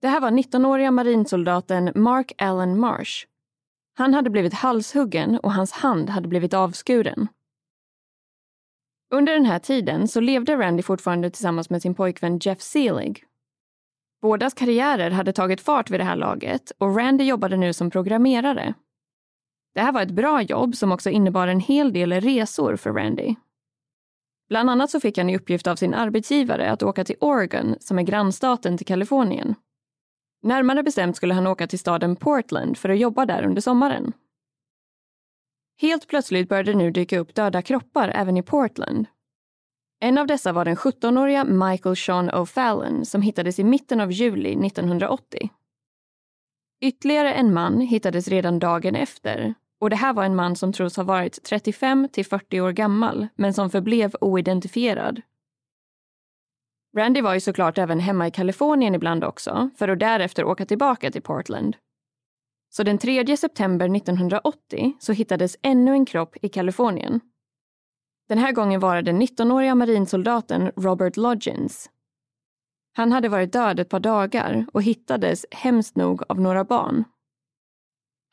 Det här var 19-åriga marinsoldaten Mark Allen Marsh. Han hade blivit halshuggen och hans hand hade blivit avskuren. Under den här tiden så levde Randy fortfarande tillsammans med sin pojkvän Jeff Seelig. Bådas karriärer hade tagit fart vid det här laget och Randy jobbade nu som programmerare. Det här var ett bra jobb som också innebar en hel del resor för Randy. Bland annat så fick han i uppgift av sin arbetsgivare att åka till Oregon, som är grannstaten till Kalifornien. Närmare bestämt skulle han åka till staden Portland för att jobba där under sommaren. Helt plötsligt började nu dyka upp döda kroppar även i Portland. En av dessa var den 17-åriga Michael Sean O'Fallon som hittades i mitten av juli 1980. Ytterligare en man hittades redan dagen efter och det här var en man som tros ha varit 35 till 40 år gammal men som förblev oidentifierad Randy var ju såklart även hemma i Kalifornien ibland också, för att därefter åka tillbaka till Portland. Så den 3 september 1980 så hittades ännu en kropp i Kalifornien. Den här gången var det den 19-åriga marinsoldaten Robert Lodgins. Han hade varit död ett par dagar och hittades hemskt nog av några barn.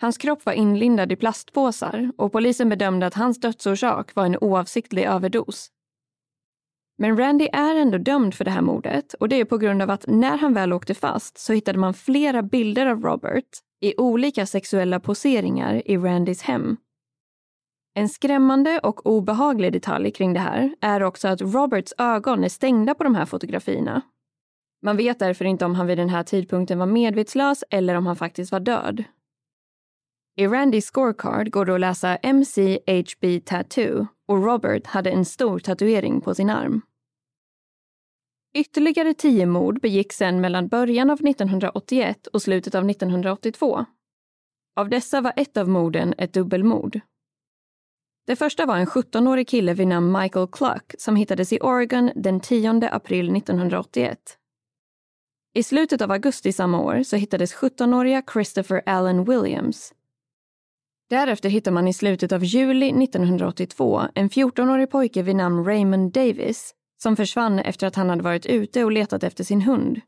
Hans kropp var inlindad i plastpåsar och polisen bedömde att hans dödsorsak var en oavsiktlig överdos. Men Randy är ändå dömd för det här mordet och det är på grund av att när han väl åkte fast så hittade man flera bilder av Robert i olika sexuella poseringar i Randys hem. En skrämmande och obehaglig detalj kring det här är också att Roberts ögon är stängda på de här fotografierna. Man vet därför inte om han vid den här tidpunkten var medvetslös eller om han faktiskt var död. I Randys scorecard går det att läsa MCHB Tattoo och Robert hade en stor tatuering på sin arm. Ytterligare tio mord begicks sen mellan början av 1981 och slutet av 1982. Av dessa var ett av morden ett dubbelmord. Det första var en 17-årig kille vid namn Michael Cluck som hittades i Oregon den 10 april 1981. I slutet av augusti samma år så hittades 17-åriga Christopher Allen Williams. Därefter hittar man i slutet av juli 1982 en 14-årig pojke vid namn Raymond Davis som försvann efter att han hade varit ute och letat efter sin hund.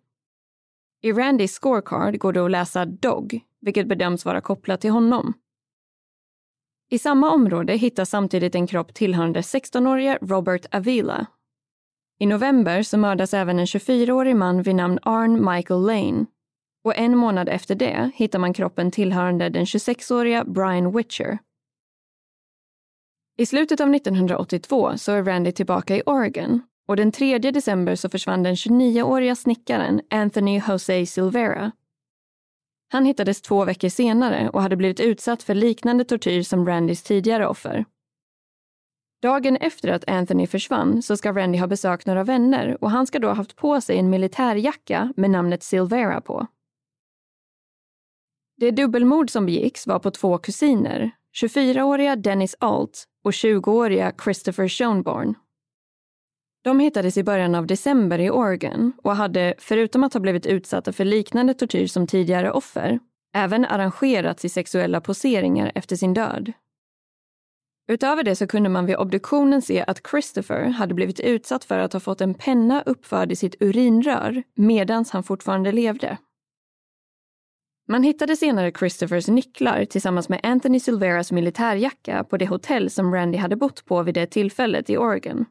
I Randys scorecard går det att läsa Dog, vilket bedöms vara kopplat till honom. I samma område hittas samtidigt en kropp tillhörande 16-årige Robert Avila. I november så mördas även en 24-årig man vid namn Arn Michael Lane. Och en månad efter det hittar man kroppen tillhörande den 26-åriga Brian Witcher. I slutet av 1982 så är Randy tillbaka i Oregon och den 3 december så försvann den 29-åriga snickaren Anthony Jose Silvera. Han hittades två veckor senare och hade blivit utsatt för liknande tortyr som Randys tidigare offer. Dagen efter att Anthony försvann så ska Randy ha besökt några vänner och han ska då ha haft på sig en militärjacka med namnet Silvera på. Det dubbelmord som begicks var på två kusiner, 24-åriga Dennis Alt och 20-åriga Christopher Schoenborn. De hittades i början av december i Oregon och hade, förutom att ha blivit utsatta för liknande tortyr som tidigare offer, även arrangerats i sexuella poseringar efter sin död. Utöver det så kunde man vid obduktionen se att Christopher hade blivit utsatt för att ha fått en penna uppförd i sitt urinrör medan han fortfarande levde. Man hittade senare Christophers nycklar tillsammans med Anthony Silveras militärjacka på det hotell som Randy hade bott på vid det tillfället i Oregon.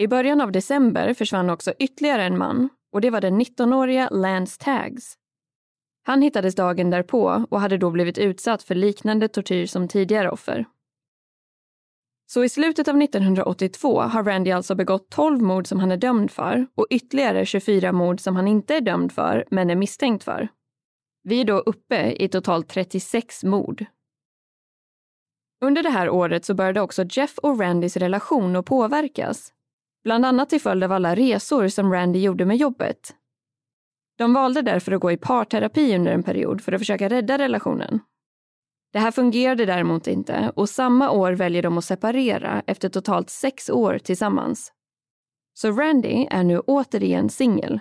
I början av december försvann också ytterligare en man och det var den 19-åriga Lance Taggs. Han hittades dagen därpå och hade då blivit utsatt för liknande tortyr som tidigare offer. Så i slutet av 1982 har Randy alltså begått 12 mord som han är dömd för och ytterligare 24 mord som han inte är dömd för men är misstänkt för. Vi är då uppe i totalt 36 mord. Under det här året så började också Jeff och Randys relation att påverkas. Bland annat till följd av alla resor som Randy gjorde med jobbet. De valde därför att gå i parterapi under en period för att försöka rädda relationen. Det här fungerade däremot inte och samma år väljer de att separera efter totalt sex år tillsammans. Så Randy är nu återigen singel.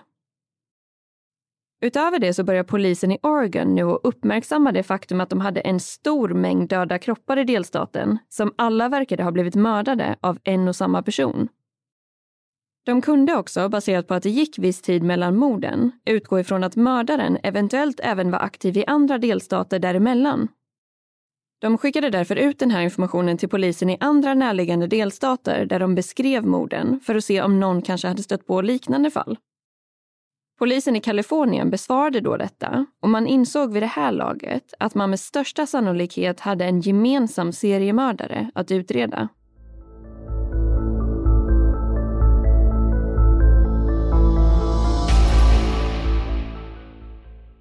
Utöver det så börjar polisen i Oregon nu att uppmärksamma det faktum att de hade en stor mängd döda kroppar i delstaten som alla verkade ha blivit mördade av en och samma person. De kunde också, baserat på att det gick viss tid mellan morden, utgå ifrån att mördaren eventuellt även var aktiv i andra delstater däremellan. De skickade därför ut den här informationen till polisen i andra närliggande delstater där de beskrev morden för att se om någon kanske hade stött på liknande fall. Polisen i Kalifornien besvarade då detta och man insåg vid det här laget att man med största sannolikhet hade en gemensam seriemördare att utreda.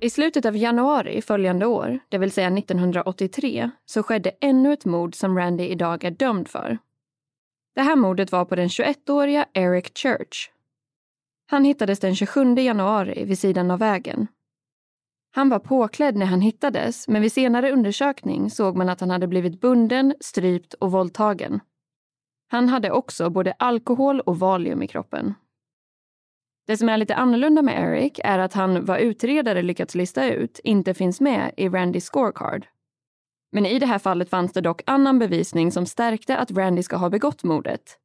I slutet av januari följande år, det vill säga 1983, så skedde ännu ett mord som Randy idag är dömd för. Det här mordet var på den 21-åriga Eric Church. Han hittades den 27 januari vid sidan av vägen. Han var påklädd när han hittades, men vid senare undersökning såg man att han hade blivit bunden, strypt och våldtagen. Han hade också både alkohol och valium i kroppen. Det som är lite annorlunda med Eric är att han, vad utredare lyckats lista ut, inte finns med i Randys scorecard. Men i det här fallet fanns det dock annan bevisning som stärkte att Randy ska ha begått mordet.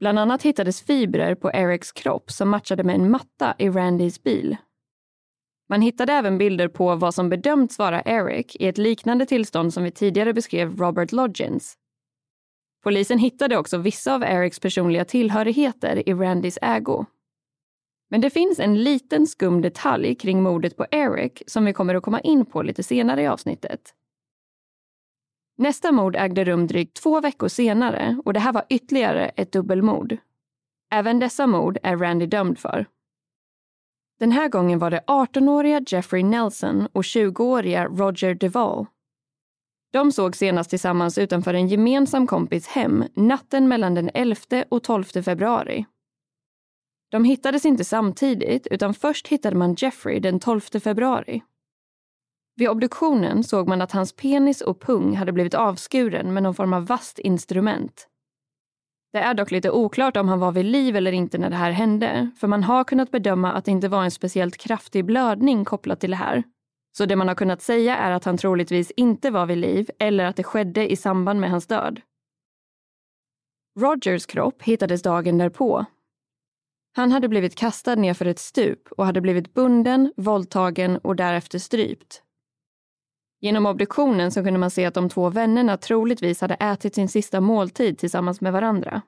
Bland annat hittades fibrer på Erics kropp som matchade med en matta i Randys bil. Man hittade även bilder på vad som bedömts vara Eric i ett liknande tillstånd som vi tidigare beskrev Robert Lodgins. Polisen hittade också vissa av Erics personliga tillhörigheter i Randys ägo. Men det finns en liten skum detalj kring mordet på Eric som vi kommer att komma in på lite senare i avsnittet. Nästa mord ägde rum drygt två veckor senare och det här var ytterligare ett dubbelmord. Även dessa mord är Randy dömd för. Den här gången var det 18-åriga Jeffrey Nelson och 20-åriga Roger Duvall. De såg senast tillsammans utanför en gemensam kompis hem natten mellan den 11 och 12 februari. De hittades inte samtidigt, utan först hittade man Jeffrey den 12 februari. Vid obduktionen såg man att hans penis och pung hade blivit avskuren med någon form av vasst instrument. Det är dock lite oklart om han var vid liv eller inte när det här hände, för man har kunnat bedöma att det inte var en speciellt kraftig blödning kopplat till det här. Så det man har kunnat säga är att han troligtvis inte var vid liv eller att det skedde i samband med hans död. Rogers kropp hittades dagen därpå han hade blivit kastad nerför ett stup och hade blivit bunden, våldtagen och därefter strypt. Genom obduktionen så kunde man se att de två vännerna troligtvis hade ätit sin sista måltid tillsammans med varandra.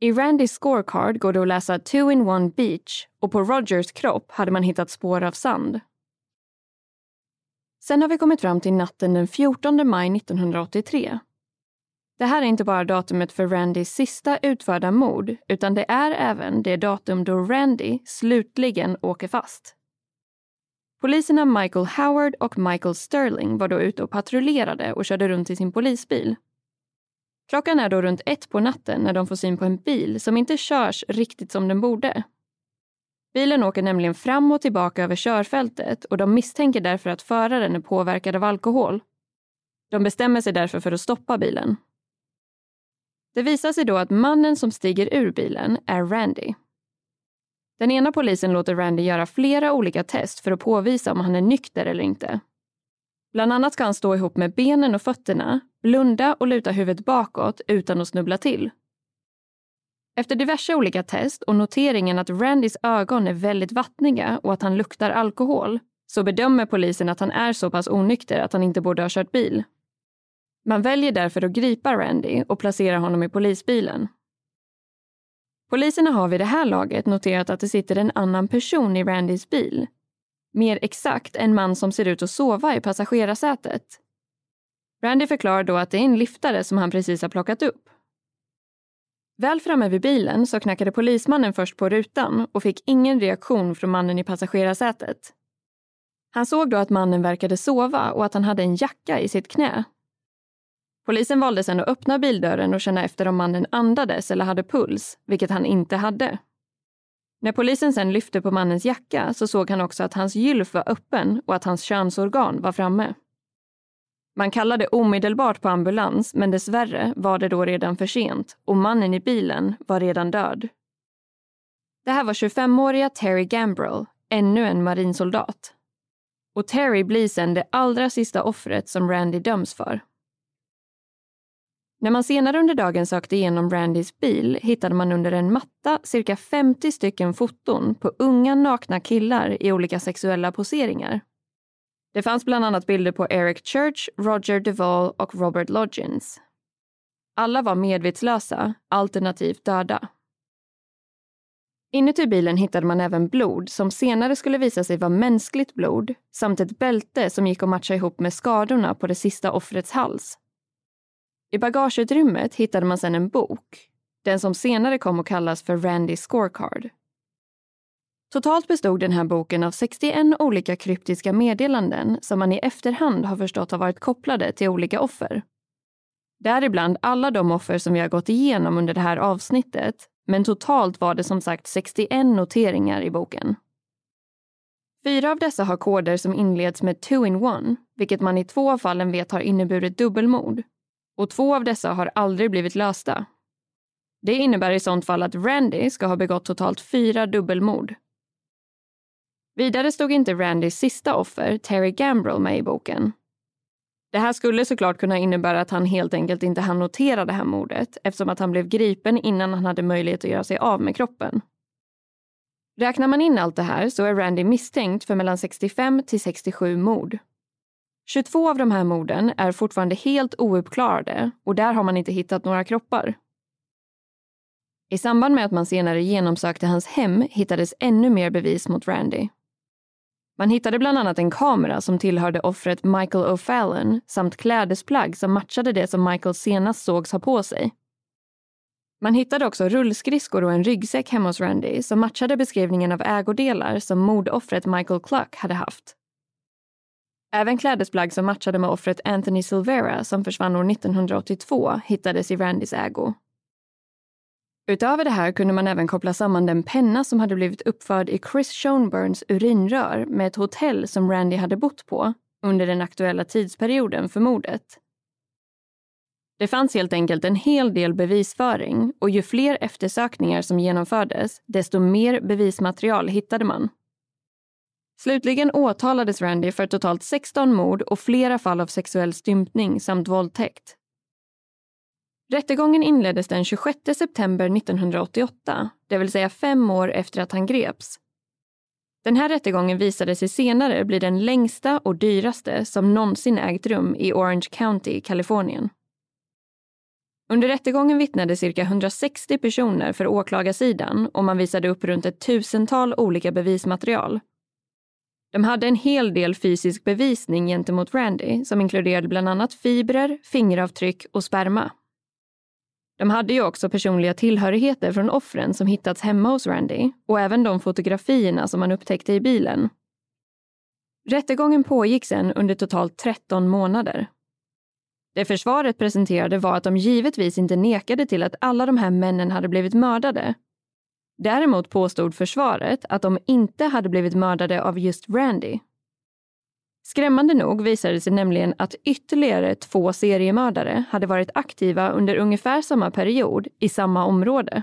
I Randys scorecard går det att läsa two in one beach och på Rogers kropp hade man hittat spår av sand. Sen har vi kommit fram till natten den 14 maj 1983. Det här är inte bara datumet för Randys sista utförda mord utan det är även det datum då Randy slutligen åker fast. Poliserna Michael Howard och Michael Sterling var då ute och patrullerade och körde runt i sin polisbil. Klockan är då runt ett på natten när de får syn på en bil som inte körs riktigt som den borde. Bilen åker nämligen fram och tillbaka över körfältet och de misstänker därför att föraren är påverkad av alkohol. De bestämmer sig därför för att stoppa bilen. Det visar sig då att mannen som stiger ur bilen är Randy. Den ena polisen låter Randy göra flera olika test för att påvisa om han är nykter eller inte. Bland annat ska han stå ihop med benen och fötterna, blunda och luta huvudet bakåt utan att snubbla till. Efter diverse olika test och noteringen att Randys ögon är väldigt vattniga och att han luktar alkohol så bedömer polisen att han är så pass onykter att han inte borde ha kört bil. Man väljer därför att gripa Randy och placera honom i polisbilen. Poliserna har vid det här laget noterat att det sitter en annan person i Randys bil. Mer exakt en man som ser ut att sova i passagerarsätet. Randy förklarar då att det är en liftare som han precis har plockat upp. Väl framme vid bilen så knackade polismannen först på rutan och fick ingen reaktion från mannen i passagerarsätet. Han såg då att mannen verkade sova och att han hade en jacka i sitt knä. Polisen valde sedan att öppna bildörren och känna efter om mannen andades eller hade puls, vilket han inte hade. När polisen sen lyfte på mannens jacka så såg han också att hans gylf var öppen och att hans könsorgan var framme. Man kallade omedelbart på ambulans, men dessvärre var det då redan för sent och mannen i bilen var redan död. Det här var 25-åriga Terry Gambrell, ännu en marinsoldat. Och Terry blir sen det allra sista offret som Randy döms för. När man senare under dagen sökte igenom Randys bil hittade man under en matta cirka 50 stycken foton på unga nakna killar i olika sexuella poseringar. Det fanns bland annat bilder på Eric Church, Roger Duvall och Robert Lodgins. Alla var medvetslösa, alternativt döda. Inuti bilen hittade man även blod som senare skulle visa sig vara mänskligt blod samt ett bälte som gick att matcha ihop med skadorna på det sista offrets hals. I bagageutrymmet hittade man sedan en bok, den som senare kom att kallas för Randy's Scorecard. Totalt bestod den här boken av 61 olika kryptiska meddelanden som man i efterhand har förstått har varit kopplade till olika offer. Däribland alla de offer som vi har gått igenom under det här avsnittet, men totalt var det som sagt 61 noteringar i boken. Fyra av dessa har koder som inleds med two in one, vilket man i två av fallen vet har inneburit dubbelmord. Och två av dessa har aldrig blivit lösta. Det innebär i sånt fall att Randy ska ha begått totalt fyra dubbelmord. Vidare stod inte Randys sista offer, Terry Gambrell, med i boken. Det här skulle såklart kunna innebära att han helt enkelt inte hann notera det här mordet eftersom att han blev gripen innan han hade möjlighet att göra sig av med kroppen. Räknar man in allt det här så är Randy misstänkt för mellan 65 till 67 mord. 22 av de här morden är fortfarande helt ouppklarade och där har man inte hittat några kroppar. I samband med att man senare genomsökte hans hem hittades ännu mer bevis mot Randy. Man hittade bland annat en kamera som tillhörde offret Michael O'Fallon samt klädesplagg som matchade det som Michael senast sågs ha på sig. Man hittade också rullskridskor och en ryggsäck hemma hos Randy som matchade beskrivningen av ägodelar som mordoffret Michael Cluck hade haft. Även klädesplagg som matchade med offret Anthony Silvera som försvann år 1982 hittades i Randys ägo. Utöver det här kunde man även koppla samman den penna som hade blivit uppförd i Chris Schoenburns urinrör med ett hotell som Randy hade bott på under den aktuella tidsperioden för mordet. Det fanns helt enkelt en hel del bevisföring och ju fler eftersökningar som genomfördes, desto mer bevismaterial hittade man. Slutligen åtalades Randy för totalt 16 mord och flera fall av sexuell stympning samt våldtäkt. Rättegången inleddes den 26 september 1988, det vill säga fem år efter att han greps. Den här rättegången visade sig senare bli den längsta och dyraste som någonsin ägt rum i Orange County, Kalifornien. Under rättegången vittnade cirka 160 personer för åklagarsidan och man visade upp runt ett tusental olika bevismaterial. De hade en hel del fysisk bevisning gentemot Randy som inkluderade bland annat fibrer, fingeravtryck och sperma. De hade ju också personliga tillhörigheter från offren som hittats hemma hos Randy och även de fotografierna som man upptäckte i bilen. Rättegången pågick sedan under totalt 13 månader. Det försvaret presenterade var att de givetvis inte nekade till att alla de här männen hade blivit mördade. Däremot påstod försvaret att de inte hade blivit mördade av just Randy. Skrämmande nog visade det sig nämligen att ytterligare två seriemördare hade varit aktiva under ungefär samma period i samma område.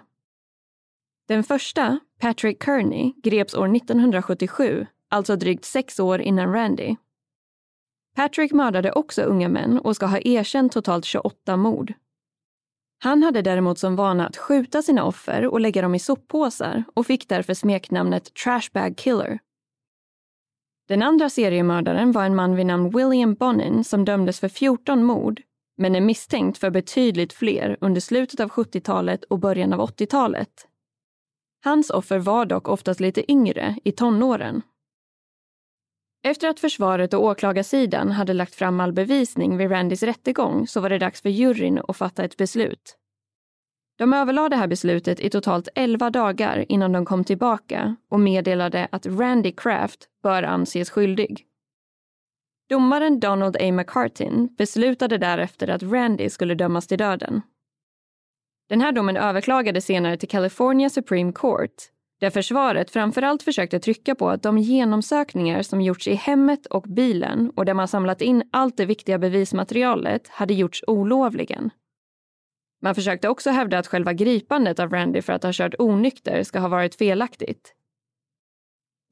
Den första, Patrick Kearney, greps år 1977, alltså drygt sex år innan Randy. Patrick mördade också unga män och ska ha erkänt totalt 28 mord. Han hade däremot som vana att skjuta sina offer och lägga dem i soppåsar och fick därför smeknamnet Trashbag Killer. Den andra seriemördaren var en man vid namn William Bonin som dömdes för 14 mord men är misstänkt för betydligt fler under slutet av 70-talet och början av 80-talet. Hans offer var dock oftast lite yngre, i tonåren. Efter att försvaret och åklagarsidan hade lagt fram all bevisning vid Randys rättegång så var det dags för juryn att fatta ett beslut. De överlade det här beslutet i totalt 11 dagar innan de kom tillbaka och meddelade att Randy Kraft bör anses skyldig. Domaren Donald A. McCartin beslutade därefter att Randy skulle dömas till döden. Den här domen överklagades senare till California Supreme Court där försvaret framförallt försökte trycka på att de genomsökningar som gjorts i hemmet och bilen och där man samlat in allt det viktiga bevismaterialet hade gjorts olovligen. Man försökte också hävda att själva gripandet av Randy för att ha kört onykter ska ha varit felaktigt.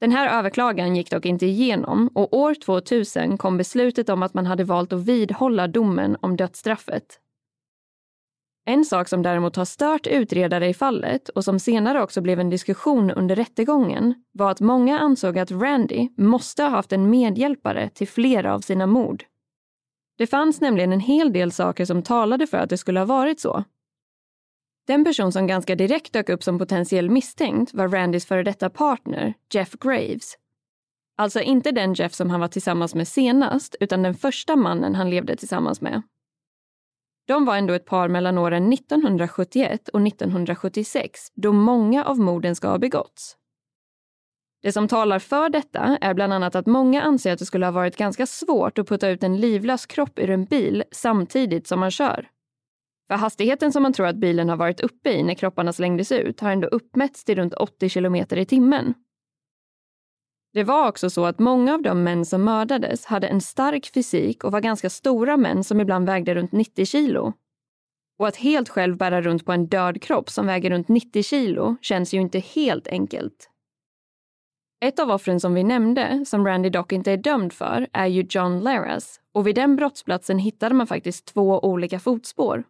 Den här överklagan gick dock inte igenom och år 2000 kom beslutet om att man hade valt att vidhålla domen om dödsstraffet. En sak som däremot har stört utredare i fallet och som senare också blev en diskussion under rättegången var att många ansåg att Randy måste ha haft en medhjälpare till flera av sina mord. Det fanns nämligen en hel del saker som talade för att det skulle ha varit så. Den person som ganska direkt dök upp som potentiell misstänkt var Randys före detta partner, Jeff Graves. Alltså inte den Jeff som han var tillsammans med senast, utan den första mannen han levde tillsammans med. De var ändå ett par mellan åren 1971 och 1976 då många av morden ska ha begåtts. Det som talar för detta är bland annat att många anser att det skulle ha varit ganska svårt att putta ut en livlös kropp ur en bil samtidigt som man kör. För hastigheten som man tror att bilen har varit uppe i när kropparna slängdes ut har ändå uppmätts till runt 80 kilometer i timmen. Det var också så att många av de män som mördades hade en stark fysik och var ganska stora män som ibland vägde runt 90 kilo. Och att helt själv bära runt på en död kropp som väger runt 90 kilo känns ju inte helt enkelt. Ett av offren som vi nämnde, som Randy dock inte är dömd för, är ju John Laras och vid den brottsplatsen hittade man faktiskt två olika fotspår.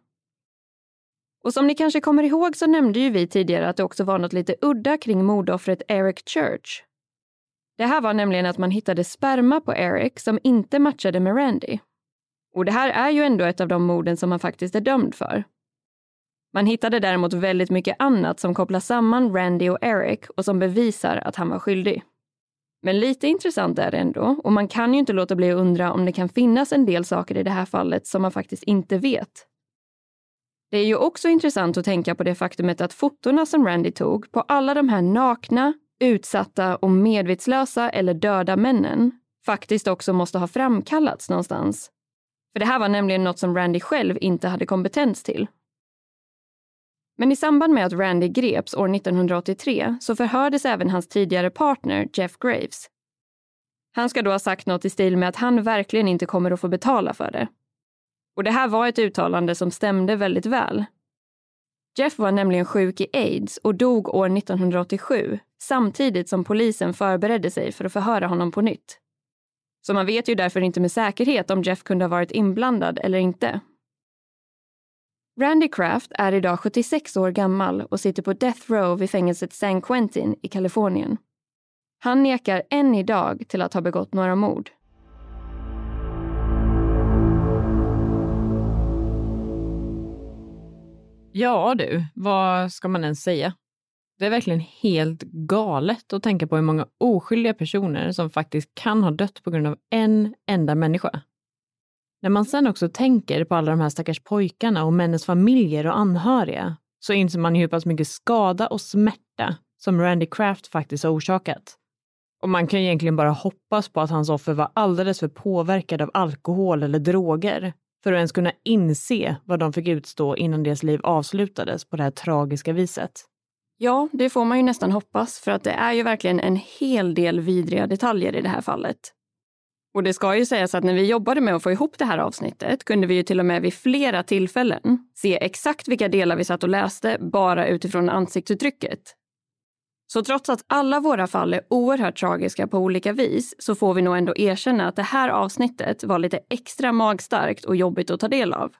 Och som ni kanske kommer ihåg så nämnde ju vi tidigare att det också var något lite udda kring mordoffret Eric Church det här var nämligen att man hittade sperma på Eric som inte matchade med Randy. Och det här är ju ändå ett av de morden som han faktiskt är dömd för. Man hittade däremot väldigt mycket annat som kopplar samman Randy och Eric och som bevisar att han var skyldig. Men lite intressant är det ändå och man kan ju inte låta bli att undra om det kan finnas en del saker i det här fallet som man faktiskt inte vet. Det är ju också intressant att tänka på det faktumet att fotona som Randy tog på alla de här nakna, utsatta och medvetslösa eller döda männen faktiskt också måste ha framkallats någonstans. För det här var nämligen något som Randy själv inte hade kompetens till. Men i samband med att Randy greps år 1983 så förhördes även hans tidigare partner Jeff Graves. Han ska då ha sagt något i stil med att han verkligen inte kommer att få betala för det. Och det här var ett uttalande som stämde väldigt väl Jeff var nämligen sjuk i aids och dog år 1987 samtidigt som polisen förberedde sig för att förhöra honom på nytt. Så man vet ju därför inte med säkerhet om Jeff kunde ha varit inblandad eller inte. Randy Kraft är idag 76 år gammal och sitter på Death Row vid fängelset San Quentin i Kalifornien. Han nekar än idag till att ha begått några mord. Ja du, vad ska man ens säga? Det är verkligen helt galet att tänka på hur många oskyldiga personer som faktiskt kan ha dött på grund av en enda människa. När man sen också tänker på alla de här stackars pojkarna och männens familjer och anhöriga så inser man hur pass mycket skada och smärta som Randy Kraft faktiskt har orsakat. Och man kan egentligen bara hoppas på att hans offer var alldeles för påverkade av alkohol eller droger för att ens kunna inse vad de fick utstå innan deras liv avslutades på det här tragiska viset. Ja, det får man ju nästan hoppas för att det är ju verkligen en hel del vidriga detaljer i det här fallet. Och det ska ju sägas att när vi jobbade med att få ihop det här avsnittet kunde vi ju till och med vid flera tillfällen se exakt vilka delar vi satt och läste bara utifrån ansiktsuttrycket. Så trots att alla våra fall är oerhört tragiska på olika vis så får vi nog ändå erkänna att det här avsnittet var lite extra magstarkt och jobbigt att ta del av.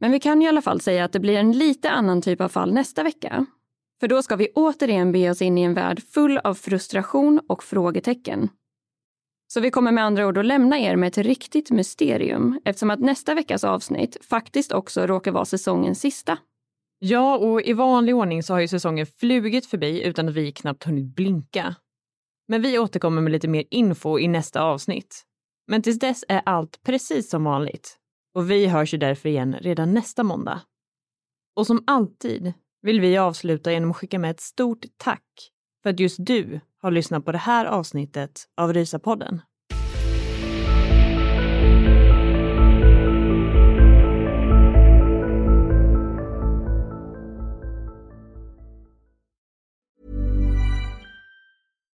Men vi kan i alla fall säga att det blir en lite annan typ av fall nästa vecka. För då ska vi återigen be oss in i en värld full av frustration och frågetecken. Så vi kommer med andra ord att lämna er med ett riktigt mysterium eftersom att nästa veckas avsnitt faktiskt också råkar vara säsongens sista. Ja, och i vanlig ordning så har ju säsongen flugit förbi utan att vi knappt hunnit blinka. Men vi återkommer med lite mer info i nästa avsnitt. Men tills dess är allt precis som vanligt. Och vi hörs ju därför igen redan nästa måndag. Och som alltid vill vi avsluta genom att skicka med ett stort tack för att just du har lyssnat på det här avsnittet av Rysapodden.